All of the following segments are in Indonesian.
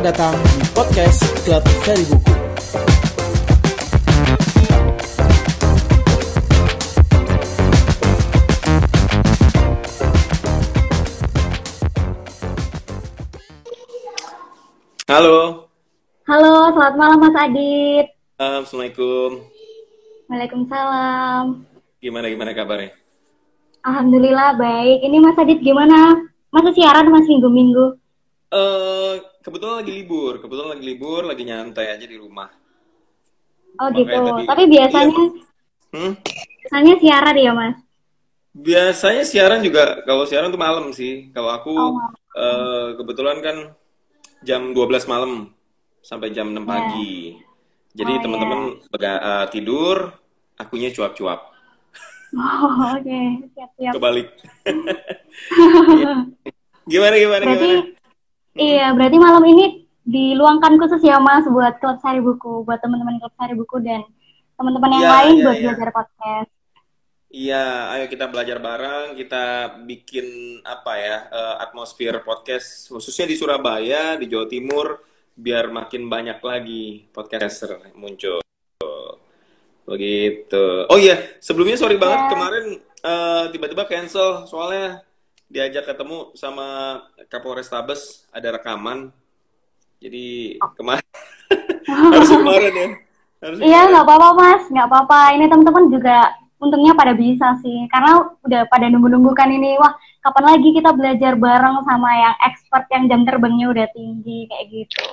Selamat datang di podcast Klub Seri Buku. Halo. Halo, selamat malam Mas Adit. Assalamualaikum. Waalaikumsalam. Gimana gimana kabarnya? Alhamdulillah baik. Ini Mas Adit gimana? Masa siaran Mas minggu-minggu? Eh kebetulan lagi libur, kebetulan lagi libur, lagi nyantai aja di rumah. Oh Makanya gitu. tadi- Tapi biasanya Hmm? biasanya siaran ya Mas? Biasanya siaran juga kalau siaran tuh malam sih. Kalau aku Oh, malam. eh, kebetulan kan jam 12 malam sampai jam 6 Ya. pagi. Jadi Oh, teman-teman bega- eh, tidur, akunya cuap-cuap. Oh, oke. Siap-siap. Kebalik. gimana gimana Berarti gimana? Iya, berarti malam ini diluangkan khusus ya Mas buat klub Sari Buku, buat teman-teman klub Sari Buku dan teman-teman yang Iya, lain iya, buat iya. belajar podcast. Iya, ayo kita belajar bareng, kita bikin apa ya, eh, atmosfer podcast khususnya di Surabaya, di Jawa Timur, biar makin banyak lagi podcaster muncul. Begitu. Oh iya, sebelumnya sorry banget Ya. kemarin eh, tiba-tiba cancel soalnya diajak ketemu sama Kapolres Tabes ada rekaman. Jadi kemarin harus kemarin ya. Harus Iya, nggak apa-apa Mas, nggak apa-apa. Ini teman-teman juga untungnya pada bisa sih, karena udah pada nunggu-nunggu kan ini. Wah, kapan lagi kita belajar bareng sama yang expert yang jam terbangnya udah tinggi kayak gitu.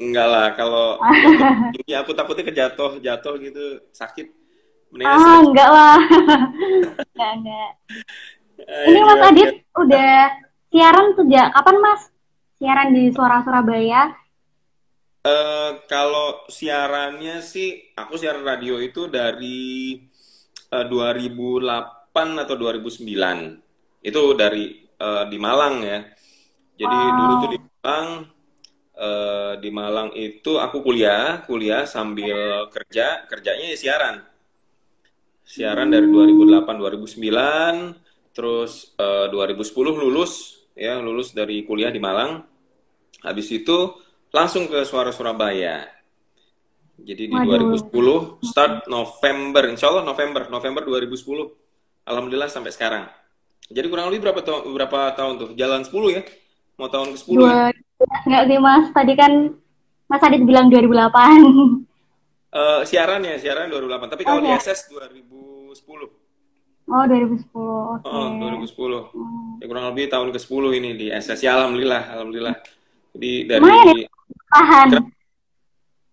Enggak lah, kalau ini aku takutnya kejatuh, jatuh gitu, sakit. Mendingan Ah, enggak lah. enggak, enggak. Eh, Ini Mas gimana, Adit gimana? udah siaran sejak kapan Mas? Siaran di Suara Surabaya. Eh, kalau siarannya sih, aku siaran radio itu dari eh, 2008 atau 2009. Itu dari eh, di Malang ya. Jadi Wow. dulu tuh di Malang, eh, di Malang itu aku kuliah, kuliah sambil kerja, kerjanya ya siaran. Siaran dari 2008 2009, terus eh, 2010 lulus ya, lulus dari kuliah di Malang. Habis itu langsung ke Suara Surabaya. Jadi di Waduh. 2010 start November, insya Allah November, November 2010. Alhamdulillah sampai sekarang. Jadi kurang lebih berapa tahun berapa tahun tuh? Jalan 10 ya? Mau tahun ke 10 ya? Enggak sih Mas. Tadi kan Mas Adit bilang 2008. Eh, siaran ya, siaran 2008. Tapi kalau Oh, di. SS 2010. Oh, 2010. Oke. Oh, 2010. Hmm. Ya kurang lebih tahun ke-10 ini di SS. Ya alhamdulillah, alhamdulillah. Jadi dari Lumayan ya? Bertahan.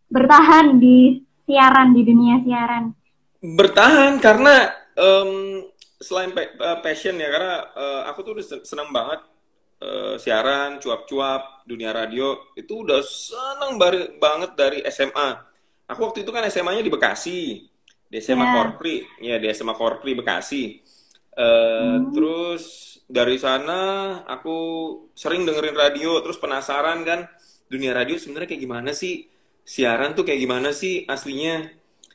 Bertahan di siaran, di dunia siaran. bertahan karena em, selain pa- eh, passion ya karena eh, aku tuh udah sen- senang banget eh, siaran cuap-cuap dunia radio itu udah senang banget dari SMA aku waktu itu kan SMA-nya di Bekasi di SMA Ya. Korpri ya di SMA Korpri Bekasi. Eh, Hmm. terus dari sana aku sering dengerin radio terus penasaran kan dunia radio sebenarnya kayak gimana sih? Siaran tuh kayak gimana sih aslinya?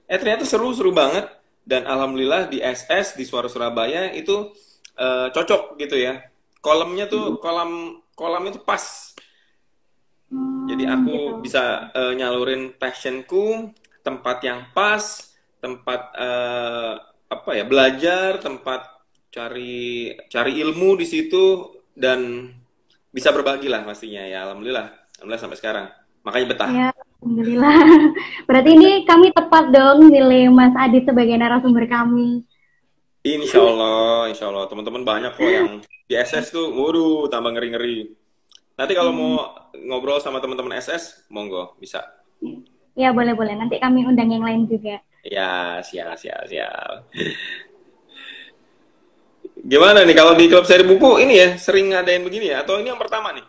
Eh ternyata seru-seru banget. Dan alhamdulillah di SS di Suara Surabaya itu eh, cocok gitu ya. Kolamnya tuh kolam kolamnya tuh pas. Hmm, jadi aku gitu. bisa eh, nyalurin passionku tempat yang pas tempat eh, apa ya belajar tempat cari cari ilmu di situ dan bisa berbagi lah pastinya ya alhamdulillah alhamdulillah sampai sekarang makanya betah Ya, alhamdulillah. Berarti ini kami tepat dong milih Mas Adit sebagai narasumber kami. Insya Allah, insya Allah teman-teman banyak kok yang di SS tuh, waduh tambah ngeri-ngeri. Nanti kalau mau ngobrol sama teman-teman SS, monggo bisa. Ya, boleh-boleh. Nanti kami undang yang lain juga. Ya, siap, siap, siap. Gimana nih kalau di klub seri buku ini ya sering ngadain begini ya? Atau ini yang pertama nih?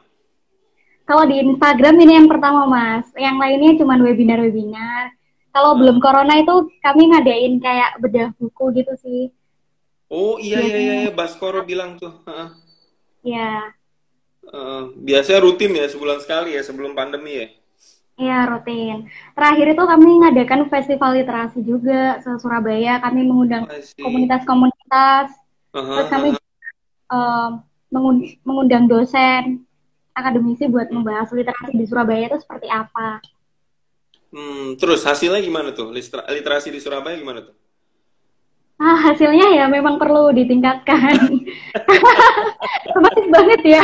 Kalau di Instagram ini yang pertama, Mas. Yang lainnya cuma webinar-webinar. Kalau belum corona itu kami ngadain kayak bedah buku gitu sih. Oh iya iya iya, iya. Baskoro bilang tuh. Heeh. Ya, Eh, biasanya rutin ya sebulan sekali ya sebelum pandemi ya. Iya, rutin. Terakhir itu kami ngadakan festival literasi juga se Surabaya. Kami mengundang komunitas-komunitas. Aha, Terus kami mengun- mengundang dosen. akademisi buat membahas literasi di Surabaya itu seperti apa. Hmm, terus hasilnya gimana tuh? Liter- Literasi di Surabaya gimana tuh? Ah, hasilnya ya memang perlu ditingkatkan. Romantis banget ya.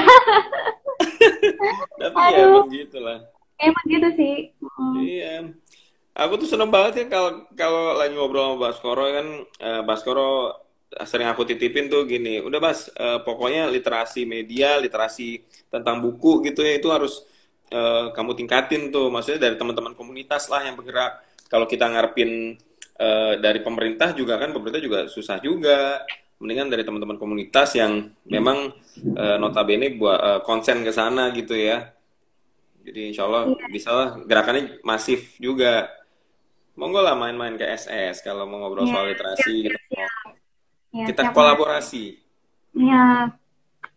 Tapi ya Aduh. begitulah. Emang gitu sih. Mm. Iya. Aku tuh seneng banget ya kalau kalau lagi ngobrol sama Baskoro kan eh, Baskoro sering aku titipin tuh gini, udah Bas, eh, pokoknya literasi media, literasi tentang buku gitu ya itu harus eh, kamu tingkatin tuh, maksudnya dari teman-teman komunitas lah yang bergerak. Kalau kita ngarepin eh, dari pemerintah juga kan pemerintah juga susah juga. Mendingan dari teman-teman komunitas yang memang eh, notabene buat eh, konsen ke sana gitu ya. Jadi insya Allah bisa lah gerakannya masif juga. Monggo lah main-main ke SS kalau mau ngobrol Iya, soal literasi siap, gitu. Ya, Kita siap, kolaborasi. Ya,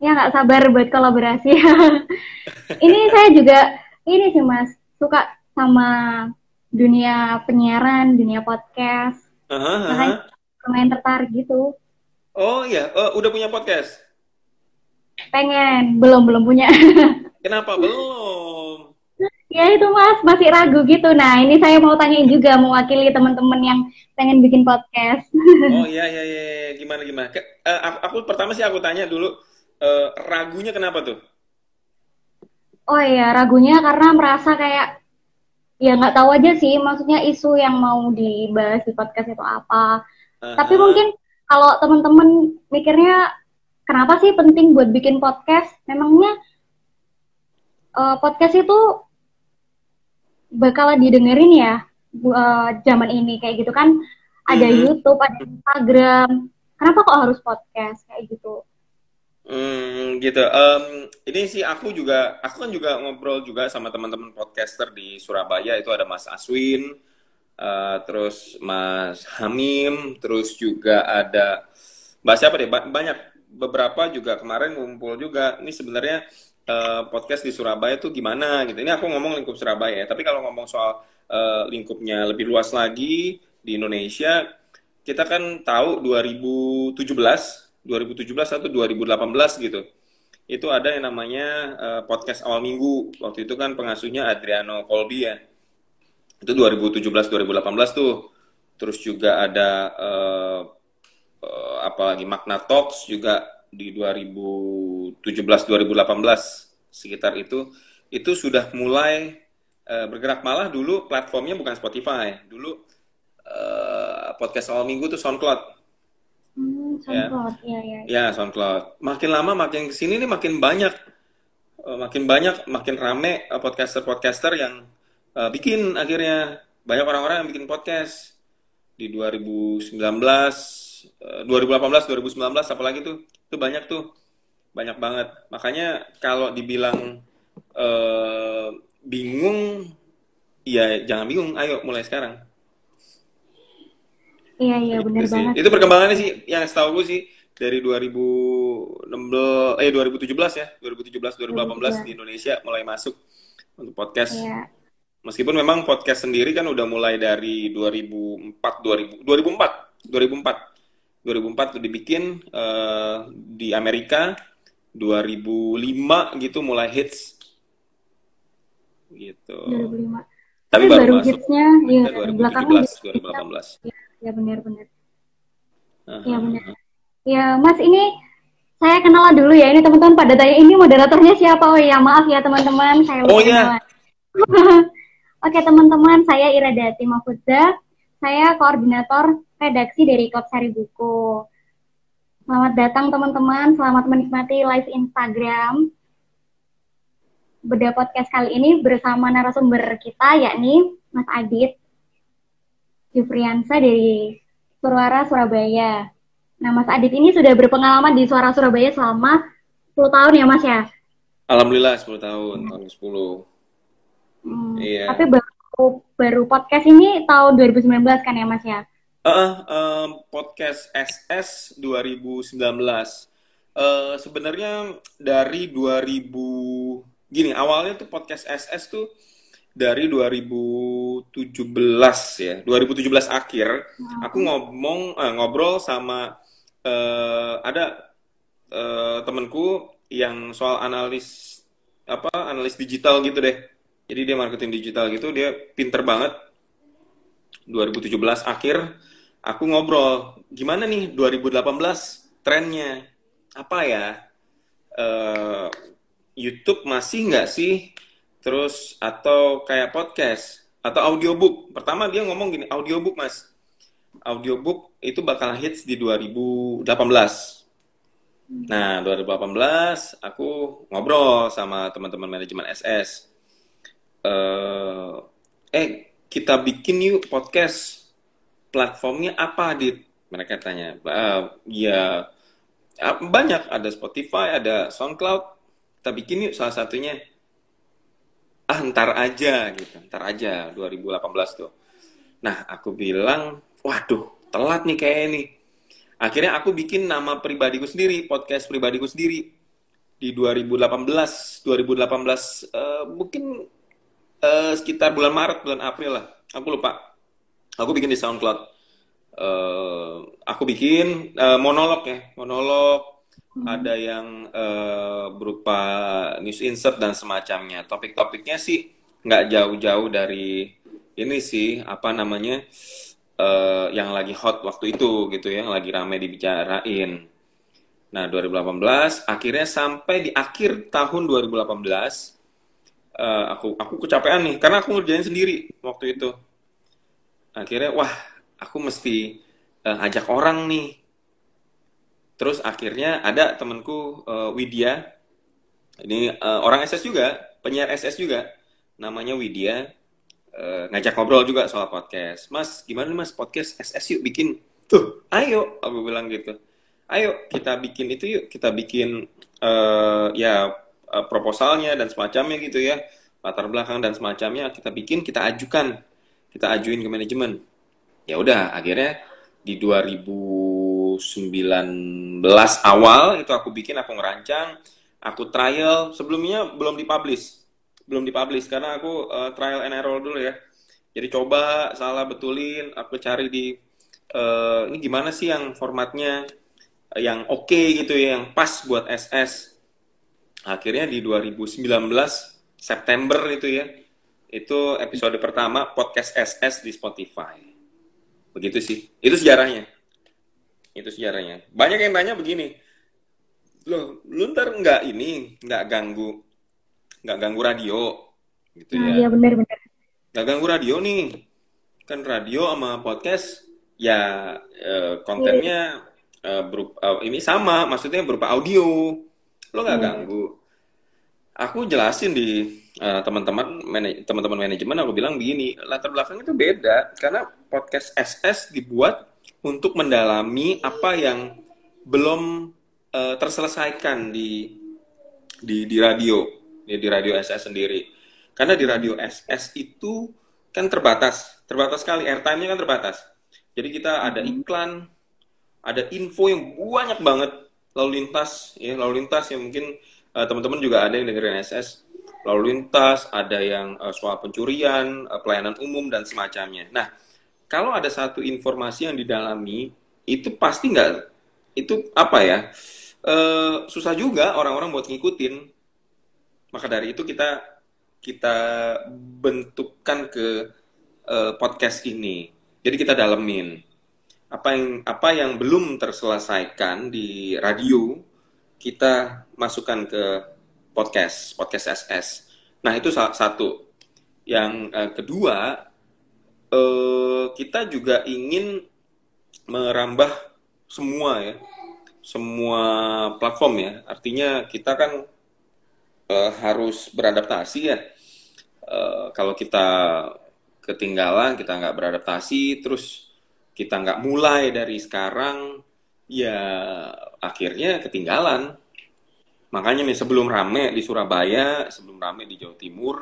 ya nggak sabar buat kolaborasi. ini saya juga ini sih mas suka sama dunia penyiaran, dunia podcast. Aha, aha. Makanya lumayan tertarik gitu. Oh iya, Oh, udah punya podcast? Pengen, belum belum punya. Kenapa belum? ya itu mas masih ragu gitu. Nah ini saya mau tanyain juga mewakili teman-teman yang pengen bikin podcast. Oh iya iya iya, iya. gimana gimana? Ke- eh, aku, aku pertama sih aku tanya dulu eh, ragunya kenapa tuh? Oh iya, ragunya karena merasa kayak ya nggak tahu aja sih, maksudnya isu yang mau dibahas di podcast itu apa. Tapi Aha. mungkin kalau teman-teman mikirnya kenapa sih penting buat bikin podcast? Memangnya eh, podcast itu bakal didengerin ya eh, zaman ini kayak gitu kan? Ada Mhm. YouTube, ada Instagram. Kenapa kok harus podcast kayak gitu? Hmm, gitu. Em, ini sih aku juga, aku kan juga ngobrol juga sama teman-teman podcaster di Surabaya. Itu ada Mas Aswin, eh, terus Mas Hamim, terus juga ada Mbak siapa deh? Ba- Banyak. Beberapa juga kemarin ngumpul juga. Ini sebenarnya eh, podcast di Surabaya tuh gimana gitu. Ini aku ngomong lingkup Surabaya ya. Tapi kalau ngomong soal eh, lingkupnya lebih luas lagi di Indonesia, kita kan tahu 2017, 2017 atau 2018 gitu. Itu ada yang namanya eh, podcast awal minggu. Waktu itu kan pengasuhnya Adriano Colby ya. Itu 2017 2018 tuh. Terus juga ada eh, eh, apa lagi Magna Talks juga di 2017 2018 sekitar itu itu sudah mulai eh, bergerak malah dulu platformnya bukan Spotify. Dulu eh, podcast awal minggu tuh SoundCloud. Hmm, SoundCloud, iya iya. Ya, SoundCloud. Makin lama makin ke sini nih makin banyak, makin banyak, makin rame podcaster-podcaster yang eh, bikin akhirnya banyak orang-orang yang bikin podcast di 2019, eh, 2018, 2019, apalagi tuh, itu banyak tuh, banyak banget. Makanya kalau dibilang eh, bingung, ya jangan bingung, ayo mulai sekarang. Iya iya Gitu benar banget. Itu perkembangannya sih yang setahu gue sih dari 2016 eh 2017 ya, 2017 2018 di Indonesia mulai masuk untuk podcast. Iya. Meskipun memang podcast sendiri kan udah mulai dari 2004 2000 2004 2004 2004 tuh dibikin eh, di Amerika 2005 gitu mulai hits gitu. 2005. Tapi Tapi baru baru masuk hitsnya ya belakangan 2017 2018. ya benar benar. Aha. Iya benar. Ya Mas ini saya kenal dulu ya. Ini teman-teman pada tanya ini moderatornya siapa? Oh ya maaf ya teman-teman. Saya Oh, kenalan. Oke teman-teman, saya Iradati Mahfudza. Saya koordinator redaksi dari Klub Sari Buku. Selamat datang teman-teman, selamat menikmati live Instagram. Beda podcast kali ini bersama narasumber kita yakni Mas Adit Jufriansa dari Suara Surabaya. Nah, Mas Adit ini sudah berpengalaman di Suara Surabaya selama 10 tahun ya, Mas ya? Alhamdulillah 10 tahun, tahun 10. Hmm, Iya. Tapi baru baru podcast ini tahun 2019 kan ya, Mas ya? Heeh, em, podcast SS 2019. Eh, sebenarnya dari 2000 gini, awalnya tuh podcast SS tuh dari 2017 ya, 2017 akhir aku ngomong eh, ngobrol sama eh, ada eh, temenku yang soal analis apa analis digital gitu deh. Jadi dia marketing digital gitu, dia pinter banget. 2017 akhir aku ngobrol, gimana nih 2018 trennya? Apa ya? Uh, YouTube masih nggak sih? Terus atau kayak podcast atau audiobook? Pertama dia ngomong gini, audiobook mas. Audiobook itu bakal hits di 2018. Nah, 2018 aku ngobrol sama teman-teman manajemen SS. Uh, eh, kita bikin yuk podcast. Platformnya apa, Dit? Mereka tanya. Uh, ya, banyak. Ada Spotify, ada SoundCloud. Kita bikin yuk salah satunya. Ah, ntar aja gitu. Ntar aja, 2018 tuh. Nah, aku bilang, waduh, telat nih kayak ini Akhirnya aku bikin nama pribadiku sendiri, podcast pribadiku sendiri di 2018, 2018 uh, mungkin uh, sekitar bulan Maret, bulan April lah. Aku lupa. Aku bikin di SoundCloud. Uh, aku bikin uh, monolog ya, monolog. Hmm. Ada yang uh, berupa news insert dan semacamnya. Topik-topiknya sih nggak jauh-jauh dari ini sih apa namanya uh, yang lagi hot waktu itu gitu ya, yang lagi rame dibicarain. Nah, 2018 akhirnya sampai di akhir tahun 2018 eh, aku aku kecapean nih karena aku ngerjain sendiri waktu itu. Akhirnya wah, aku mesti uh, ajak orang nih. Terus akhirnya ada temanku uh, Widya. Ini uh, orang SS juga, penyiar SS juga. Namanya Widya uh, ngajak ngobrol juga soal podcast. Mas, gimana nih mas podcast SS yuk bikin. Tuh, ayo, aku bilang gitu. Ayo kita bikin itu yuk, kita bikin uh, ya uh, proposalnya dan semacamnya gitu ya, latar belakang dan semacamnya kita bikin, kita ajukan, kita ajuin ke manajemen. Ya udah, akhirnya di 2019 awal itu aku bikin, aku ngerancang, aku trial, sebelumnya belum dipublish belum dipublish karena aku uh, trial and error dulu ya. Jadi coba salah betulin, aku cari di uh, ini gimana sih yang formatnya yang oke okay gitu ya, yang pas buat SS. Akhirnya di 2019 September itu ya, itu episode pertama podcast SS di Spotify. Begitu sih. Itu sejarahnya. Itu sejarahnya. Banyak yang tanya begini, loh, lu ntar nggak ini, nggak ganggu nggak ganggu radio gitu nah, ya. Iya benar-benar. Nggak ganggu radio nih. Kan radio sama podcast ya eh, kontennya eh, berupa eh, ini sama, maksudnya berupa audio. Lo nggak hmm. ganggu. Aku jelasin di uh, teman-teman teman-teman manajemen aku bilang begini, latar belakang itu beda karena podcast SS dibuat untuk mendalami apa yang belum uh, terselesaikan di di di radio ya di radio SS sendiri. Karena di radio SS itu kan terbatas, terbatas sekali airtime-nya kan terbatas. Jadi kita ada hmm. iklan, ada info yang banyak banget lalu lintas, ya lalu lintas yang mungkin uh, teman-teman juga ada yang dengerin SS lalu lintas, ada yang uh, soal pencurian, uh, pelayanan umum dan semacamnya. Nah, kalau ada satu informasi yang didalami, itu pasti nggak, itu apa ya, uh, susah juga orang-orang buat ngikutin maka dari itu kita kita bentukkan ke uh, podcast ini. Jadi kita dalemin apa yang apa yang belum terselesaikan di radio kita masukkan ke podcast podcast SS. Nah itu satu. Yang uh, kedua uh, kita juga ingin merambah semua ya semua platform ya. Artinya kita kan uh, harus beradaptasi ya. Uh, kalau kita ketinggalan, kita nggak beradaptasi, terus kita nggak mulai dari sekarang, ya akhirnya ketinggalan. Makanya nih sebelum rame di Surabaya, sebelum rame di Jawa Timur,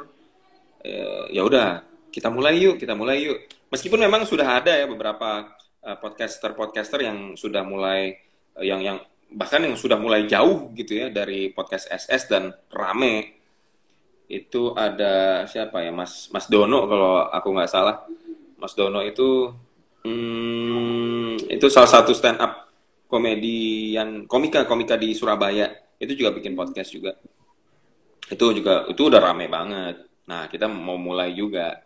uh, ya udah kita mulai yuk, kita mulai yuk. Meskipun memang sudah ada ya beberapa podcaster-podcaster yang sudah mulai yang yang bahkan yang sudah mulai jauh gitu ya dari podcast SS dan rame itu ada siapa ya Mas Mas Dono kalau aku nggak salah Mas Dono itu hmm, itu salah satu stand up komedian komika komika di Surabaya. Itu juga bikin podcast juga. Itu juga itu udah rame banget. Nah kita mau mulai juga.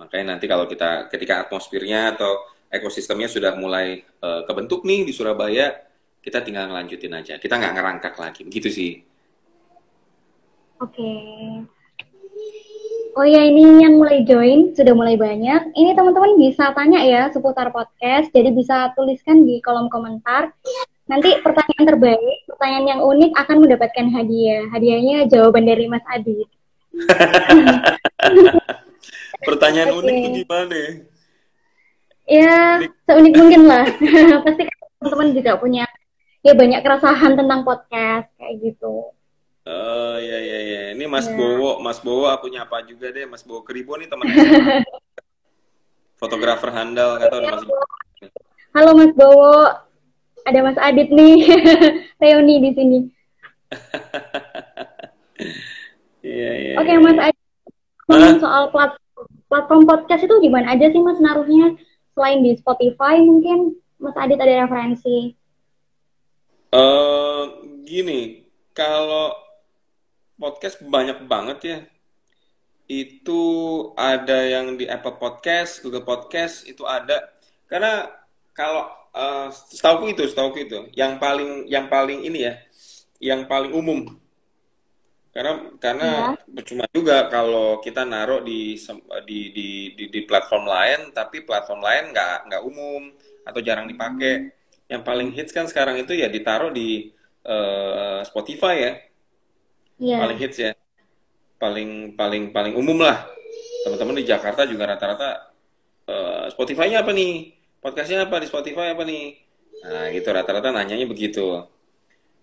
Makanya nanti kalau kita ketika atmosfernya atau ekosistemnya sudah mulai uh, kebentuk nih di Surabaya kita tinggal ngelanjutin aja. Kita nggak ngerangkak lagi. Begitu sih. Oke Oh ya ini yang mulai join sudah mulai banyak. Ini teman-teman bisa tanya ya seputar podcast. Jadi bisa tuliskan di kolom komentar. Nanti pertanyaan terbaik, pertanyaan yang unik akan mendapatkan hadiah. Hadiahnya jawaban dari Mas Adi. pertanyaan okay. unik itu gimana? Ya, seunik mungkin lah. Pasti teman-teman juga punya ya banyak keresahan tentang podcast kayak gitu. Oh iya iya iya. Ini Mas yeah. Bowo, Mas Bowo aku nyapa juga deh, Mas Bowo Keribo nih teman Fotografer handal kata udah Mas. Halo Mas Bowo. Ada Mas Adit nih. Reuni di sini. Iya iya. Oke Mas Adit. Ngomong soal platform, platform podcast itu gimana aja sih Mas naruhnya? Selain di Spotify mungkin Mas Adit ada referensi? Eh uh, gini, kalau podcast banyak banget ya. Itu ada yang di Apple Podcast, Google Podcast itu ada. Karena kalau uh, setahu itu, setahu itu, yang paling yang paling ini ya, yang paling umum. Karena karena ya. percuma juga kalau kita naruh di di di di, di platform lain, tapi platform lain nggak nggak umum atau jarang dipakai. Hmm. Yang paling hits kan sekarang itu ya ditaruh di uh, Spotify ya yeah. paling hits ya. Paling paling paling umum lah. Teman-teman di Jakarta juga rata-rata uh, Spotify-nya apa nih? Podcastnya apa di Spotify apa nih? Nah gitu. Rata-rata nanyanya begitu.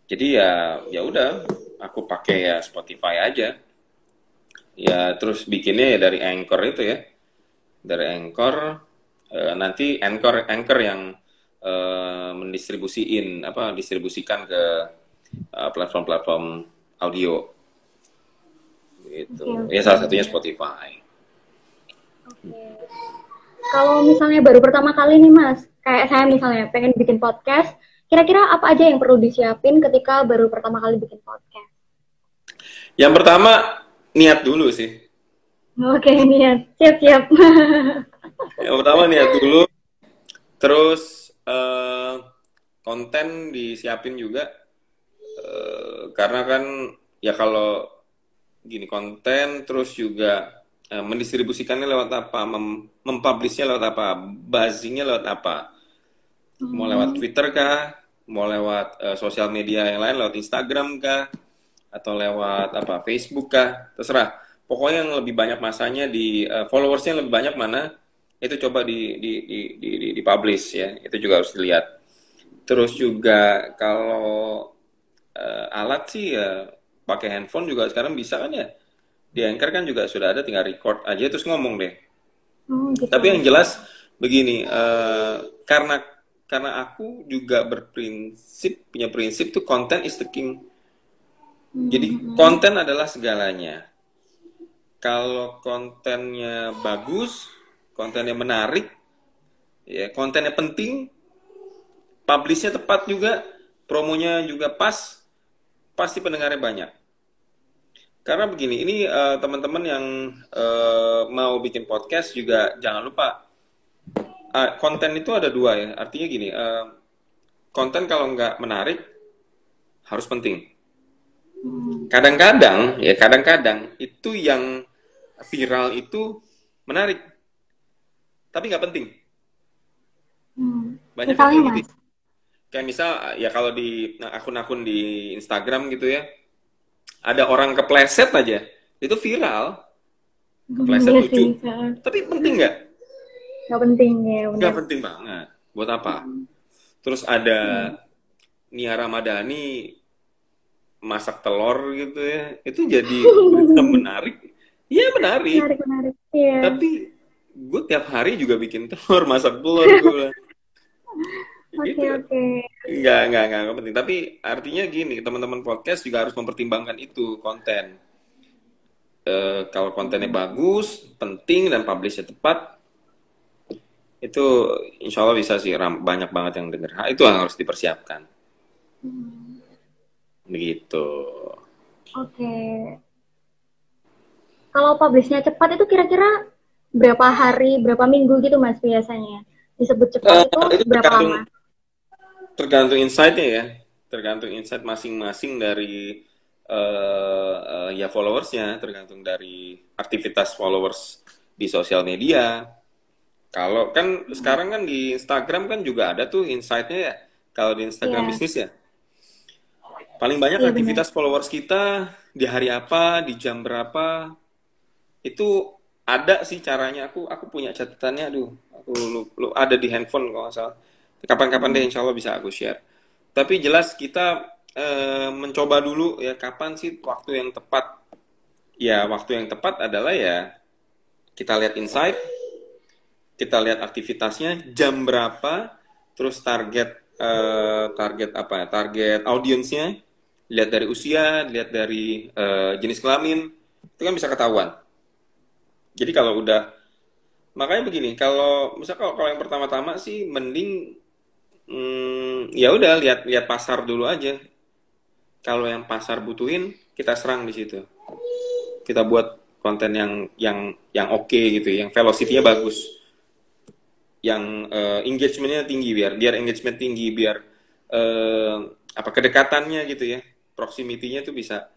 Jadi ya ya udah. Aku pakai ya Spotify aja. Ya terus bikinnya ya dari Anchor itu ya. Dari Anchor uh, nanti Anchor Anchor yang uh, mendistribusiin apa distribusikan ke platform-platform uh, audio. Gitu. Okay, okay. ya salah satunya Spotify. Okay. kalau misalnya baru pertama kali nih mas kayak saya misalnya pengen bikin podcast kira-kira apa aja yang perlu disiapin ketika baru pertama kali bikin podcast? Yang pertama niat dulu sih. Oke okay, niat. Siap siap. Yang pertama niat dulu. Terus uh, konten disiapin juga uh, karena kan ya kalau gini konten terus juga uh, mendistribusikannya lewat apa? Mem mempublishnya lewat apa? Buzzingnya lewat apa? Hmm. mau lewat Twitter kah? Mau lewat uh, sosial media yang lain? Lewat Instagram kah? Atau lewat apa? Facebook kah? Terserah. Pokoknya yang lebih banyak masanya di uh, followersnya lebih banyak mana itu coba di di di di, di, di publish ya. Itu juga harus dilihat. Terus juga kalau uh, alat sih ya pakai handphone juga sekarang bisa kan ya di Anchor kan juga sudah ada tinggal record aja terus ngomong deh oh, gitu. tapi yang jelas begini uh, karena karena aku juga berprinsip punya prinsip tuh konten is the king hmm. jadi konten adalah segalanya kalau kontennya bagus kontennya menarik ya kontennya penting publishnya tepat juga promonya juga pas pasti pendengarnya banyak. Karena begini, ini uh, teman-teman yang uh, mau bikin podcast juga jangan lupa uh, konten itu ada dua ya. Artinya gini, uh, konten kalau nggak menarik harus penting. Kadang-kadang ya kadang-kadang itu yang viral itu menarik, tapi nggak penting. Hmm. Banyak yang gitu kayak misal ya kalau di akun-akun di Instagram gitu ya ada orang kepleset aja itu viral. Kepleset hmm, lucu. Tapi penting nggak? Nggak penting ya nggak penting banget. Buat apa? Hmm. terus ada hmm. Nia Ramadhani masak telur gitu ya. Itu jadi menarik. Iya menarik. Menarik menarik yeah. tapi gue tiap hari juga bikin telur masak telur gue Oke okay, gitu. oke. Okay. Enggak enggak enggak penting. Tapi artinya gini, teman-teman podcast juga harus mempertimbangkan itu konten. E, kalau kontennya bagus, penting dan publishnya tepat, itu insya Allah bisa sih banyak banget yang denger. Nah, itu yang harus dipersiapkan. Hmm. Begitu. Oke. Okay. kalau publishnya cepat itu kira-kira berapa hari, berapa minggu gitu mas biasanya? Disebut cepat Uh, itu itu berapa lama? Tergantung insight-nya ya. Tergantung insight masing-masing dari eh, eh, ya followersnya, tergantung dari aktivitas followers di sosial media. Kalau kan sekarang kan di Instagram kan juga ada tuh insight-nya ya. Kalau di Instagram Iya. bisnis ya. Paling banyak Iya, benar. aktivitas followers kita di hari apa, di jam berapa. Itu ada sih caranya. Aku aku punya catatannya, aduh, aku lu, lu ada di handphone kalau nggak salah. Kapan-kapan deh insya Allah bisa aku share. Tapi jelas kita eh, mencoba dulu ya kapan sih waktu yang tepat. Ya waktu yang tepat adalah ya kita lihat insight, kita lihat aktivitasnya, jam berapa, terus target eh, target apa ya? Target audiensnya, lihat dari usia, lihat dari eh, jenis kelamin, itu kan bisa ketahuan. Jadi kalau udah makanya begini, kalau misal kalau, kalau yang pertama-tama sih mending hmm, ya udah lihat lihat pasar dulu aja. Kalau yang pasar butuhin, kita serang di situ. Kita buat konten yang yang yang oke gitu, yang velocity-nya bagus, yang eh, engagement-nya tinggi biar biar engagement tinggi biar eh, apa kedekatannya gitu ya, proximity-nya tuh bisa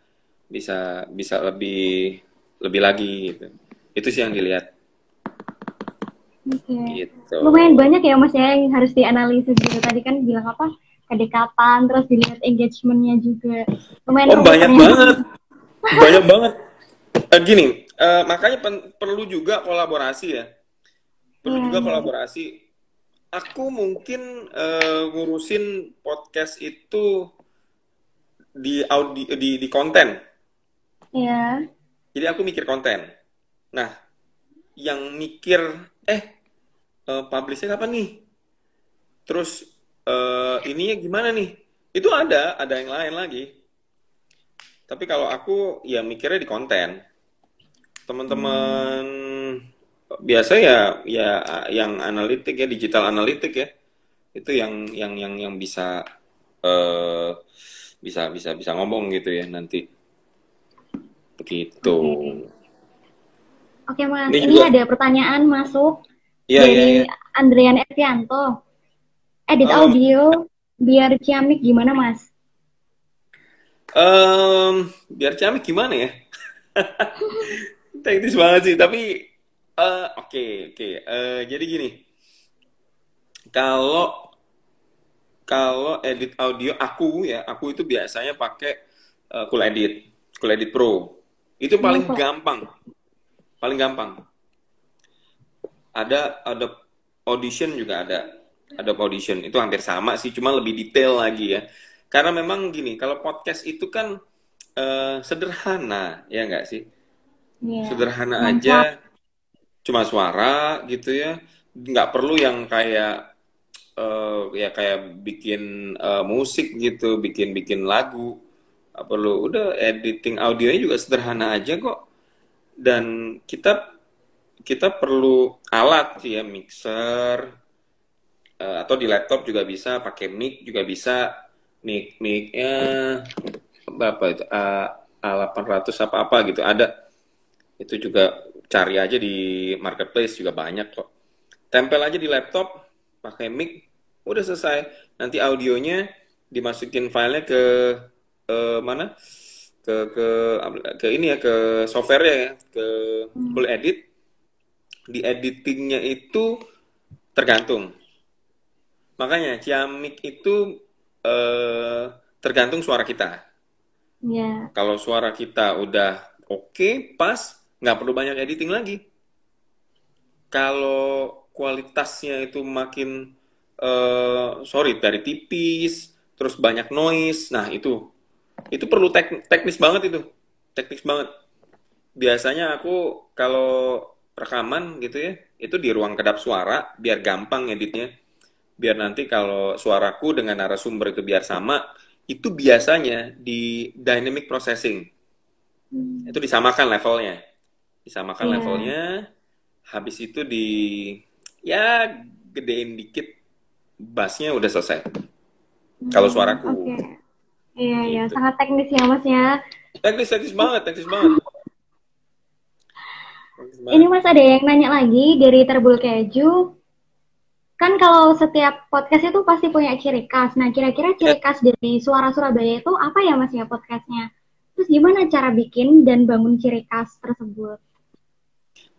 bisa bisa lebih lebih lagi gitu. Itu sih yang dilihat Oke. gitu. Lumayan banyak ya mas ya yang harus dianalisis gitu. Tadi kan bilang apa? Kedekatan, terus dilihat engagementnya juga. Lumayan Oh banyak ternyata. banget, banyak banget. Eh, gini, eh, makanya pen- perlu juga kolaborasi ya. Perlu Iya, juga kolaborasi. Aku mungkin eh, ngurusin podcast itu di audi di di konten. Iya. Jadi aku mikir konten. Nah, yang mikir eh eh, publishnya kapan nih? Terus eh ininya gimana nih? Itu ada, ada yang lain lagi. Tapi kalau aku ya mikirnya di konten. Teman-teman biasa ya ya yang analitik ya, digital analitik ya. Itu yang yang yang yang bisa eh bisa bisa bisa ngomong gitu ya nanti. Begitu. Oke mas, Ini ini, juga- ada pertanyaan masuk Iya, iya, dari iya. Andrian Estianto. Edit Oh. audio biar ciamik gimana mas? Em, biar ciamik gimana ya? Teknis banget sih, tapi eh, oke oke. Eh, jadi gini, kalau kalau edit audio aku ya, aku itu biasanya pakai eh, Cool Edit, Cool Edit Pro. Itu paling gampang, paling gampang. Ada ada Audition juga ada, ada Audition itu hampir sama sih, cuma lebih detail lagi ya. Karena memang gini, kalau podcast itu kan eh, sederhana, ya nggak sih? Iya. Sederhana Mantap. aja, cuma suara gitu ya. Nggak perlu yang kayak eh, ya kayak bikin eh, musik gitu, bikin bikin lagu. Perlu. Udah editing audionya juga sederhana aja kok. Dan kita kita perlu alat sih ya, mixer eh, atau di laptop juga bisa, pakai mic juga bisa. Mic micnya apa itu? A, A800 apa apa gitu ada itu juga cari aja di marketplace juga banyak kok tempel aja di laptop pakai mic udah selesai nanti audionya dimasukin filenya ke eh, mana ke ke ke ini ya ke software ya ke full edit di editingnya itu tergantung makanya ciamik itu eh, tergantung suara kita Iya. kalau suara kita udah oke, pas, nggak perlu banyak editing lagi. Kalau kualitasnya itu makin, eh, sorry, dari tipis, terus banyak noise, nah itu, itu perlu tek- teknis banget itu, teknis banget. Biasanya aku kalau rekaman gitu ya, itu di ruang kedap suara, biar gampang editnya. Biar nanti kalau suaraku dengan narasumber itu biar sama, itu biasanya di dynamic processing Hmm. itu disamakan levelnya disamakan Iya. levelnya habis itu di ya gedein dikit bassnya udah selesai kalau suaraku Oke. Iya, iya, Gitu. sangat teknis ya Mas ya. teknis teknis banget teknis banget Gimana? Ini Mas ada yang nanya lagi dari Terbul Keju. Kan kalau setiap podcast itu pasti punya ciri khas. Nah, kira-kira ciri Ya. khas dari Suara Surabaya itu apa ya Mas ya podcastnya? Terus gimana cara bikin dan bangun ciri khas tersebut?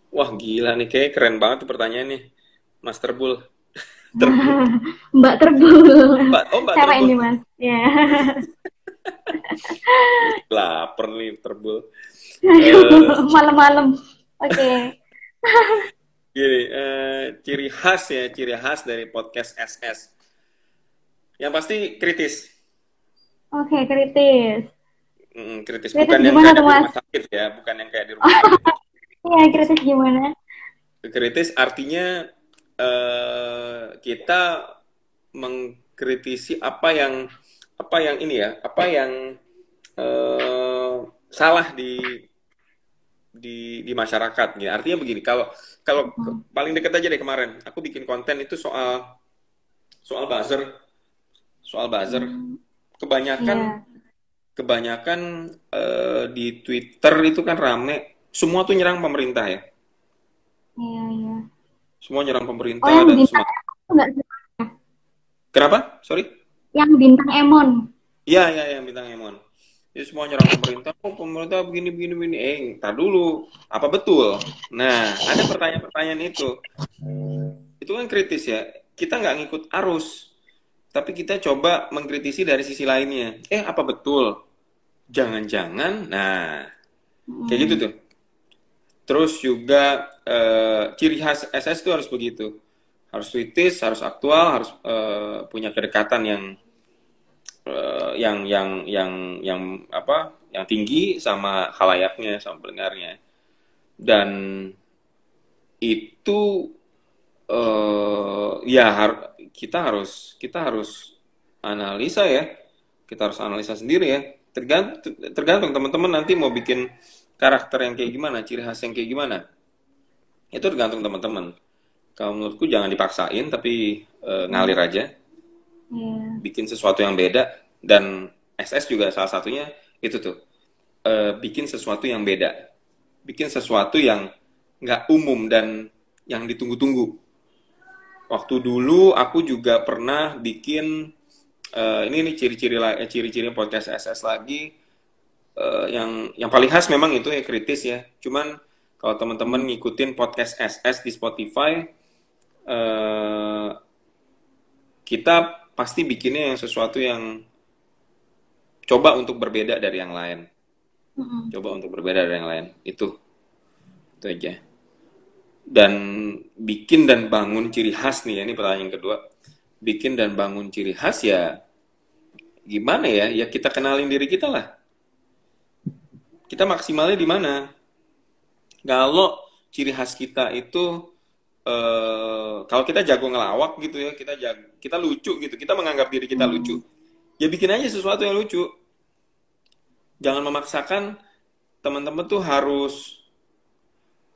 Wah gila nih, kayak keren banget tuh pertanyaannya, Mas Terbul. Terbul. Mbak Terbul. Mbak, oh Mbak Siapa Terbul. ini Mas? Ya. Laper nih Terbul. Eh. Malam-malam. Oke. Gini, eh, ciri khas ya, ciri khas dari podcast SS. Yang pasti kritis. Oke, kritis. Mm, kritis, Kritis bukan yang kayak di rumah sakit ya, bukan yang kayak di rumah sakit. Iya, kritis gimana? Kritis artinya eh, kita mengkritisi apa yang apa yang ini ya, apa yang eh, salah di di di masyarakat. Ya. Artinya begini, kalau kalau ke- paling dekat aja deh kemarin, aku bikin konten itu soal soal buzzer, soal buzzer. Kebanyakan Iya. kebanyakan eh, di Twitter itu kan rame, semua tuh nyerang pemerintah ya. Iya, iya. Semua nyerang pemerintah Oh, dan semua. Kenapa? Sorry? yang bintang Emon. Iya, iya, yang bintang Emon. Jadi semua nyerang pemerintah. Oh, pemerintah begini, begini, begini. Eh, ntar dulu. Apa betul? Nah, ada pertanyaan-pertanyaan itu. Itu kan kritis ya. Kita nggak ngikut arus. Tapi kita coba mengkritisi dari sisi lainnya. Eh, apa betul? Jangan-jangan. Nah, kayak gitu tuh. Terus juga eh, ciri khas SS itu harus begitu. Harus kritis, harus aktual, harus eh, punya kedekatan yang eh, yang yang yang yang apa? Yang tinggi sama halayaknya, sama pendengarnya. Dan itu eh ya har- kita harus kita harus analisa ya. Kita harus analisa sendiri ya. Tergantung tergantung teman-teman nanti mau bikin karakter yang kayak gimana, ciri khas yang kayak gimana. Itu tergantung teman-teman. Kalau menurutku jangan dipaksain tapi eh, ngalir aja, Iya. bikin sesuatu yang beda dan SS juga salah satunya itu tuh. Eh, bikin sesuatu yang beda. Bikin sesuatu yang nggak umum dan yang ditunggu-tunggu. Waktu dulu aku juga pernah bikin eh, ini nih ciri-ciri eh, ciri-ciri podcast SS lagi eh, yang yang paling khas memang itu ya kritis ya. Cuman kalau teman-teman ngikutin podcast SS di Spotify, eh, kita pasti bikinnya yang sesuatu yang coba untuk berbeda dari yang lain. Mm-mm. Coba untuk berbeda dari yang lain. Itu, itu aja. Dan bikin dan bangun ciri khas nih ya, ini pertanyaan kedua. Bikin dan bangun ciri khas ya gimana ya? Ya kita kenalin diri kita lah. Kita maksimalnya di mana? Kalau ciri khas kita itu eh, kalau kita jago ngelawak gitu ya, kita jago, kita lucu gitu, kita menganggap diri kita lucu. Ya bikin aja sesuatu yang lucu. Jangan memaksakan teman-teman tuh harus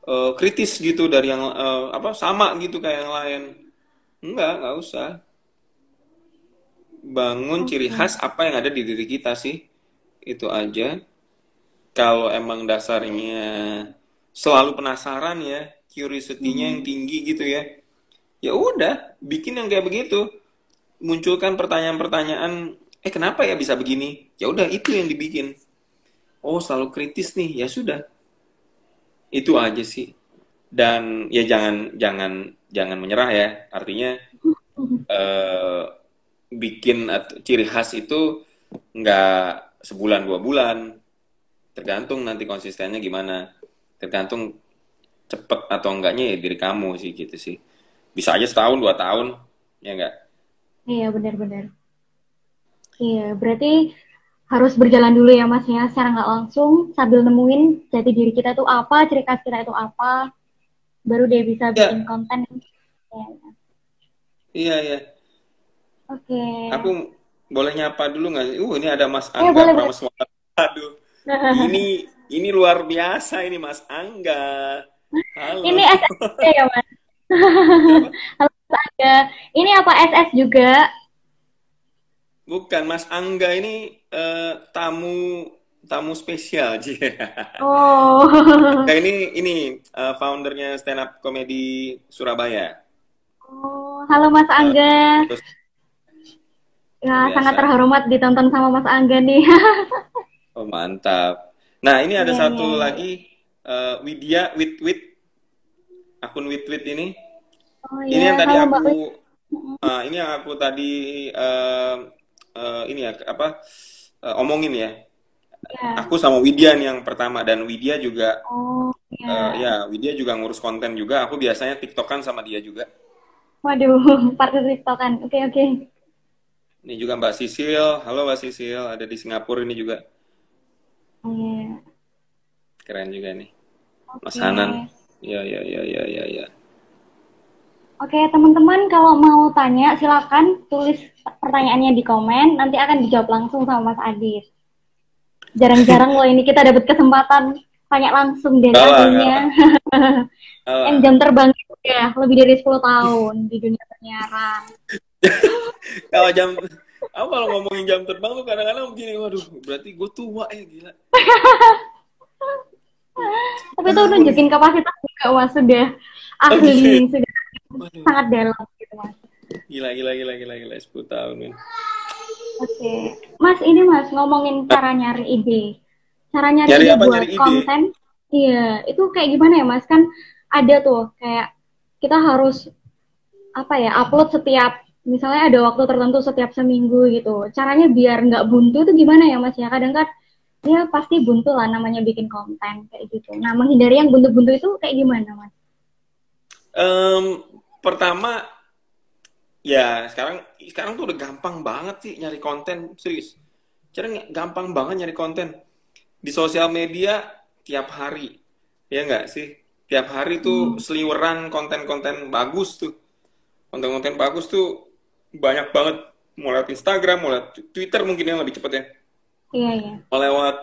eh, kritis gitu dari yang eh, apa sama gitu kayak yang lain. Enggak, enggak usah. Bangun ciri khas apa yang ada di diri kita sih. Itu aja. Kalau emang dasarnya selalu penasaran ya, curiosity-nya yang tinggi gitu ya. Ya udah, bikin yang kayak begitu. Munculkan pertanyaan-pertanyaan, eh kenapa ya bisa begini? Ya udah, itu yang dibikin. Oh, selalu kritis nih. Ya sudah. Itu aja sih. Dan ya jangan jangan jangan menyerah ya. Artinya eh, bikin ciri khas itu nggak sebulan dua bulan. Tergantung nanti konsistennya gimana. Tergantung cepet atau enggaknya ya diri kamu sih gitu sih. Bisa aja setahun dua tahun, ya enggak? Iya, benar-benar. Iya, berarti harus berjalan dulu ya Mas ya, secara nggak langsung sambil nemuin jati diri kita tuh apa, ciri khas kita itu apa, baru dia bisa Ya. bikin konten. Ya, ya. Iya iya. Oke. Aku boleh nyapa dulu nggak? sih? Uh ini ada Mas Eh, Angga boleh, boleh. Aduh, ini ini luar biasa ini Mas Angga. Halo. Ini SS ya Mas. Halo Mas Angga. Ini apa SS juga? Bukan Mas Angga ini eh, tamu tamu spesial, Ji. Oh. Nah, ini ini uh, foundernya stand up comedy Surabaya. oh, halo Mas Angga. Terus Ya, Biasa. sangat terhormat ditonton sama Mas Angga nih. oh mantap. Nah, ini ada Iya, satu iya. lagi uh, Widya Wit Wit akun Wit Wit ini. Oh Ini iya, yang tadi halo aku ah, ini yang aku tadi eh, eh, ini ya apa eh, omongin ya. Ya. Aku sama Widya nih yang pertama dan Widya juga Oh, ya. ya Widya juga ngurus konten juga. Aku biasanya TikTokan sama dia juga. Waduh, partner TikTokan. Oke, oke. Ini juga Mbak Sisil. Halo Mbak Sisil, ada di Singapura ini juga. Iya. Keren juga nih. Mas Oke. Hanan. Ya ya ya ya ya ya. Oke, teman-teman kalau mau tanya silakan tulis pertanyaannya di komen, nanti akan dijawab langsung sama Mas Adis. Jarang-jarang loh ini kita dapat kesempatan tanya langsung dari. Alah. Yang jam terbang ya lebih dari 10 tahun di dunia penyiaran. Kalau jam aku kalau ngomongin jam terbang tuh kadang-kadang begini, waduh, berarti gue tua ya gila. Tapi itu nunjukin kapasitas juga Mas sudah ahli, sudah Waduh, sangat dalam gitu Mas. gila gila gila gila gila 10 tahun men. Oke, Mas ini Mas ngomongin cara nyari ide, cara nyari, Nyari ide apa? buat Nyari ide? konten. Iya, itu kayak gimana ya Mas? Kan ada tuh kayak kita harus apa ya upload setiap misalnya ada waktu tertentu setiap seminggu gitu. Caranya biar nggak buntu itu gimana ya Mas ya? Kadang kan ya pasti buntu lah namanya bikin konten kayak gitu. Nah menghindari yang buntu-buntu itu kayak gimana Mas? Em, pertama ya sekarang sekarang tuh udah gampang banget sih nyari konten serius. Sekarang gampang banget nyari konten. Di sosial media tiap hari. Ya nggak sih? Tiap hari tuh seliweran konten-konten bagus tuh. Konten-konten bagus tuh banyak banget. Mau lewat Instagram mau lewat Twitter mungkin yang lebih cepet ya Iya iya. lewat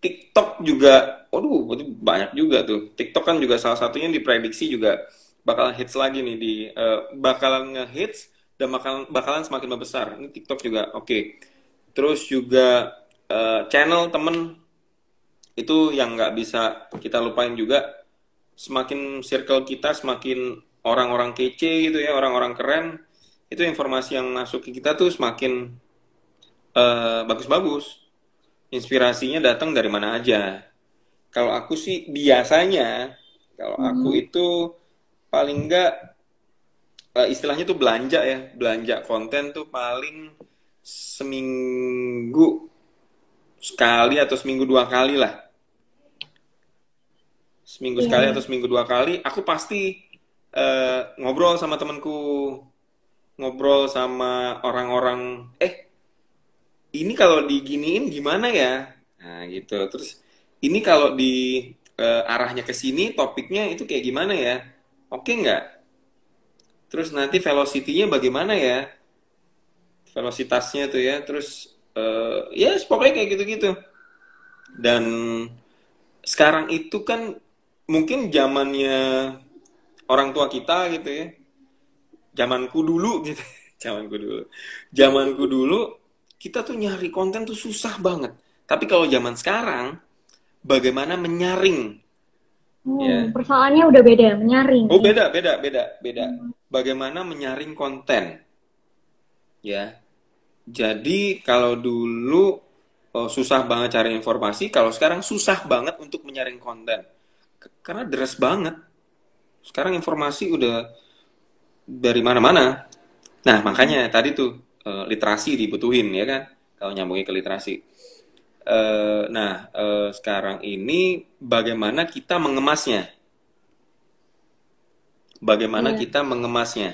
TikTok juga, waduh, itu banyak juga tuh. TikTok kan juga salah satunya diprediksi juga bakalan hits lagi nih di eh, bakalan ngehits dan bakalan bakalan semakin membesar. Ini TikTok juga oke. Terus juga eh, channel temen itu yang nggak bisa kita lupain juga. Semakin circle kita semakin orang-orang kece gitu ya, orang-orang keren. Itu informasi yang masuk ke kita tuh semakin eh, bagus-bagus. Inspirasinya datang dari mana aja. Kalau aku sih biasanya, kalau aku itu paling enggak eh, istilahnya tuh belanja ya, belanja konten tuh paling seminggu sekali atau seminggu dua kali lah. Seminggu sekali atau seminggu dua kali, aku pasti eh, ngobrol sama temanku, ngobrol sama orang-orang, eh ini kalau diginiin gimana ya? Nah, gitu. Terus ini kalau di eh, arahnya ke sini, topiknya itu kayak gimana ya? Oke nggak? Terus nanti velocity-nya bagaimana ya? Velositasnya tuh ya. Terus eh, ya pokoknya kayak gitu-gitu. Dan sekarang itu kan mungkin zamannya orang tua kita gitu ya. Zamanku dulu gitu. Zamanku dulu. Zamanku dulu kita tuh nyari konten tuh susah banget. Tapi kalau zaman sekarang, bagaimana menyaring? Hmm, Ya. Persoalannya udah beda, menyaring. Oh beda, beda, beda, beda. Bagaimana menyaring konten? Ya. Jadi kalau dulu oh, susah banget cari informasi, kalau sekarang susah banget untuk menyaring konten. K- Karena deras banget. Sekarang informasi udah dari mana-mana. Nah, makanya tadi tuh eh, literasi dibutuhin ya kan? Kalau nyambungin ke literasi. Eh, nah, eh, sekarang ini bagaimana kita mengemasnya? Bagaimana Iya. kita mengemasnya?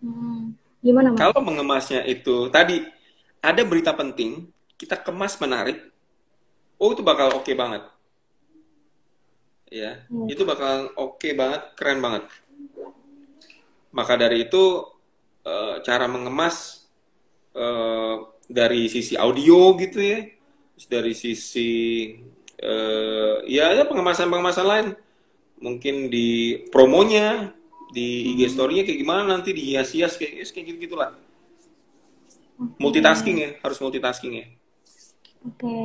Hmm, Gimana Mas? Kalau mengemasnya itu tadi ada berita penting, kita kemas menarik, oh itu bakal oke banget. Ya, Hmm. itu bakal oke banget, keren banget. Maka dari itu cara mengemas eh, dari sisi audio gitu ya, terus dari sisi eh, ya ya pengemasan-pengemasan lain, mungkin di promonya, di IG story-nya kayak gimana nanti dihias-hias kayak kayak gitu gitulah. Multitasking ya, harus multitasking ya. Oke.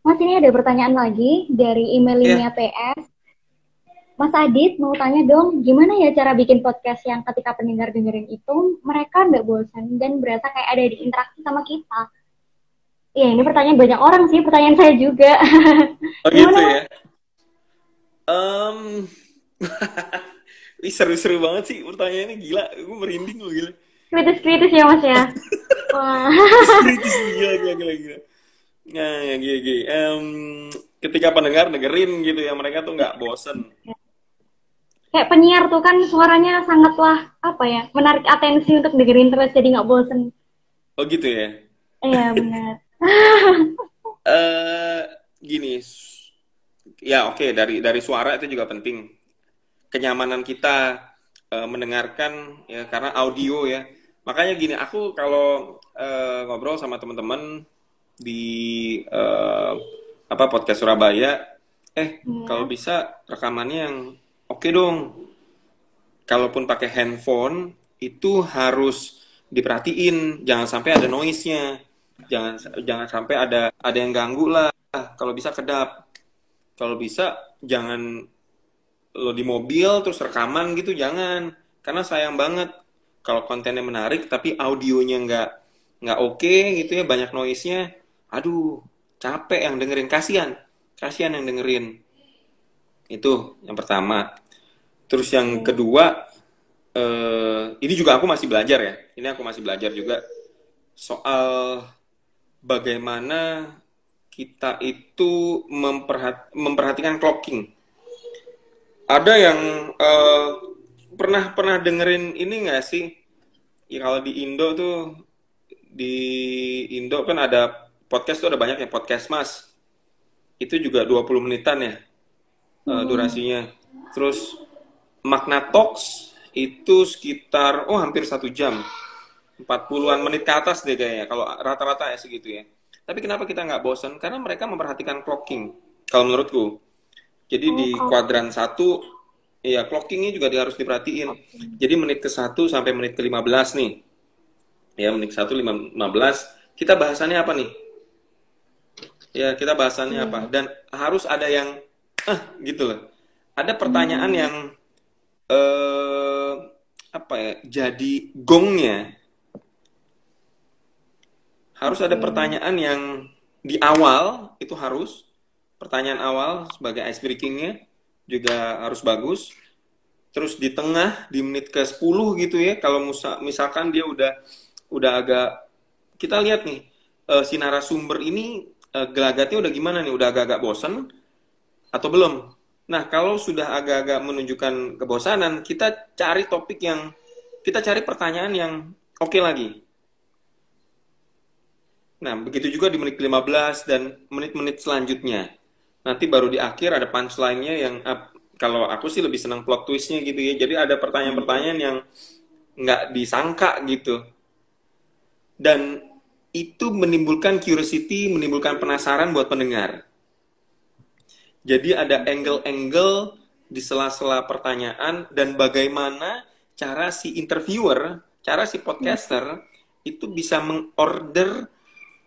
Mas ini ada pertanyaan lagi dari emailnya Iya. PS. Mas Adit mau tanya dong, gimana ya cara bikin podcast yang ketika pendengar dengerin itu mereka nggak bosan dan berasa kayak ada di interaksi sama kita? Iya, ini pertanyaan banyak orang sih, pertanyaan saya juga. Oh gitu ya. Ih, seru-seru banget sih pertanyaannya gila. Gue merinding loh gila. Kritis-kritis ya Mas ya. Wah. Kritis gila gila gila gila. Nah, ya, gila, gila. Em, ketika pendengar dengerin gitu ya mereka tuh nggak bosen. Kayak penyiar tuh kan suaranya sangatlah apa ya, menarik atensi untuk dengerin terus jadi nggak bosen. Oh gitu ya. Iya benar. eh gini, ya oke dari dari suara itu juga penting. Kenyamanan kita eh, mendengarkan ya karena audio ya. Makanya gini, aku kalau eh, ngobrol sama teman-teman di eh, apa podcast Surabaya, eh Iya. kalau bisa rekamannya yang oke dong. Kalaupun pakai handphone itu harus diperhatiin, jangan sampai ada noise-nya. Jangan jangan sampai ada ada yang ganggu lah. Kalau bisa kedap. Kalau bisa jangan lo di mobil terus rekaman gitu jangan. Karena sayang banget kalau kontennya menarik tapi audionya nggak nggak oke gitu ya banyak noise-nya. Aduh, capek yang dengerin kasihan. Kasihan yang dengerin. Itu yang pertama. Terus yang kedua eh ini juga aku masih belajar ya. Ini aku masih belajar juga soal bagaimana kita itu memperhat- memperhatikan clocking. Ada yang eh, pernah pernah dengerin ini nggak sih? Ya kalau di Indo tuh di Indo kan ada podcast tuh ada banyak ya podcast Mas. Itu juga 20 menitan ya eh, durasinya. Terus Magna Talks itu sekitar oh hampir satu jam. 40-an menit ke atas deh kayaknya kalau rata-rata ya segitu ya. Tapi kenapa kita nggak bosan? Karena mereka memperhatikan clocking. Kalau menurutku. Jadi di Oh, kuadran satu, ya clockingnya juga harus diperhatiin. Jadi menit ke 1 sampai menit ke 15 nih. Ya menit ke 1, 15. Kita bahasannya apa nih? Ya kita bahasannya apa? Dan harus ada yang, ah gitu loh. Ada pertanyaan yang, eh apa ya, jadi gongnya. Harus ada pertanyaan yang di awal itu harus. Pertanyaan awal sebagai ice breakingnya juga harus bagus. Terus di tengah di menit ke 10 gitu ya kalau musa- misalkan dia udah udah agak kita lihat nih eh, si narasumber ini eh, gelagatnya udah gimana nih? Udah agak-agak bosen atau belum. Nah, kalau sudah agak-agak menunjukkan kebosanan, kita cari topik yang kita cari pertanyaan yang oke lagi. Nah, begitu juga di menit 15 dan menit-menit selanjutnya. Nanti baru di akhir ada punchline-nya yang ap- kalau aku sih lebih senang plot twist-nya gitu ya. Jadi ada pertanyaan-pertanyaan yang nggak disangka gitu. Dan itu menimbulkan curiosity, menimbulkan penasaran buat pendengar. Jadi ada angle-angle di sela-sela pertanyaan dan bagaimana cara si interviewer, cara si podcaster itu bisa mengorder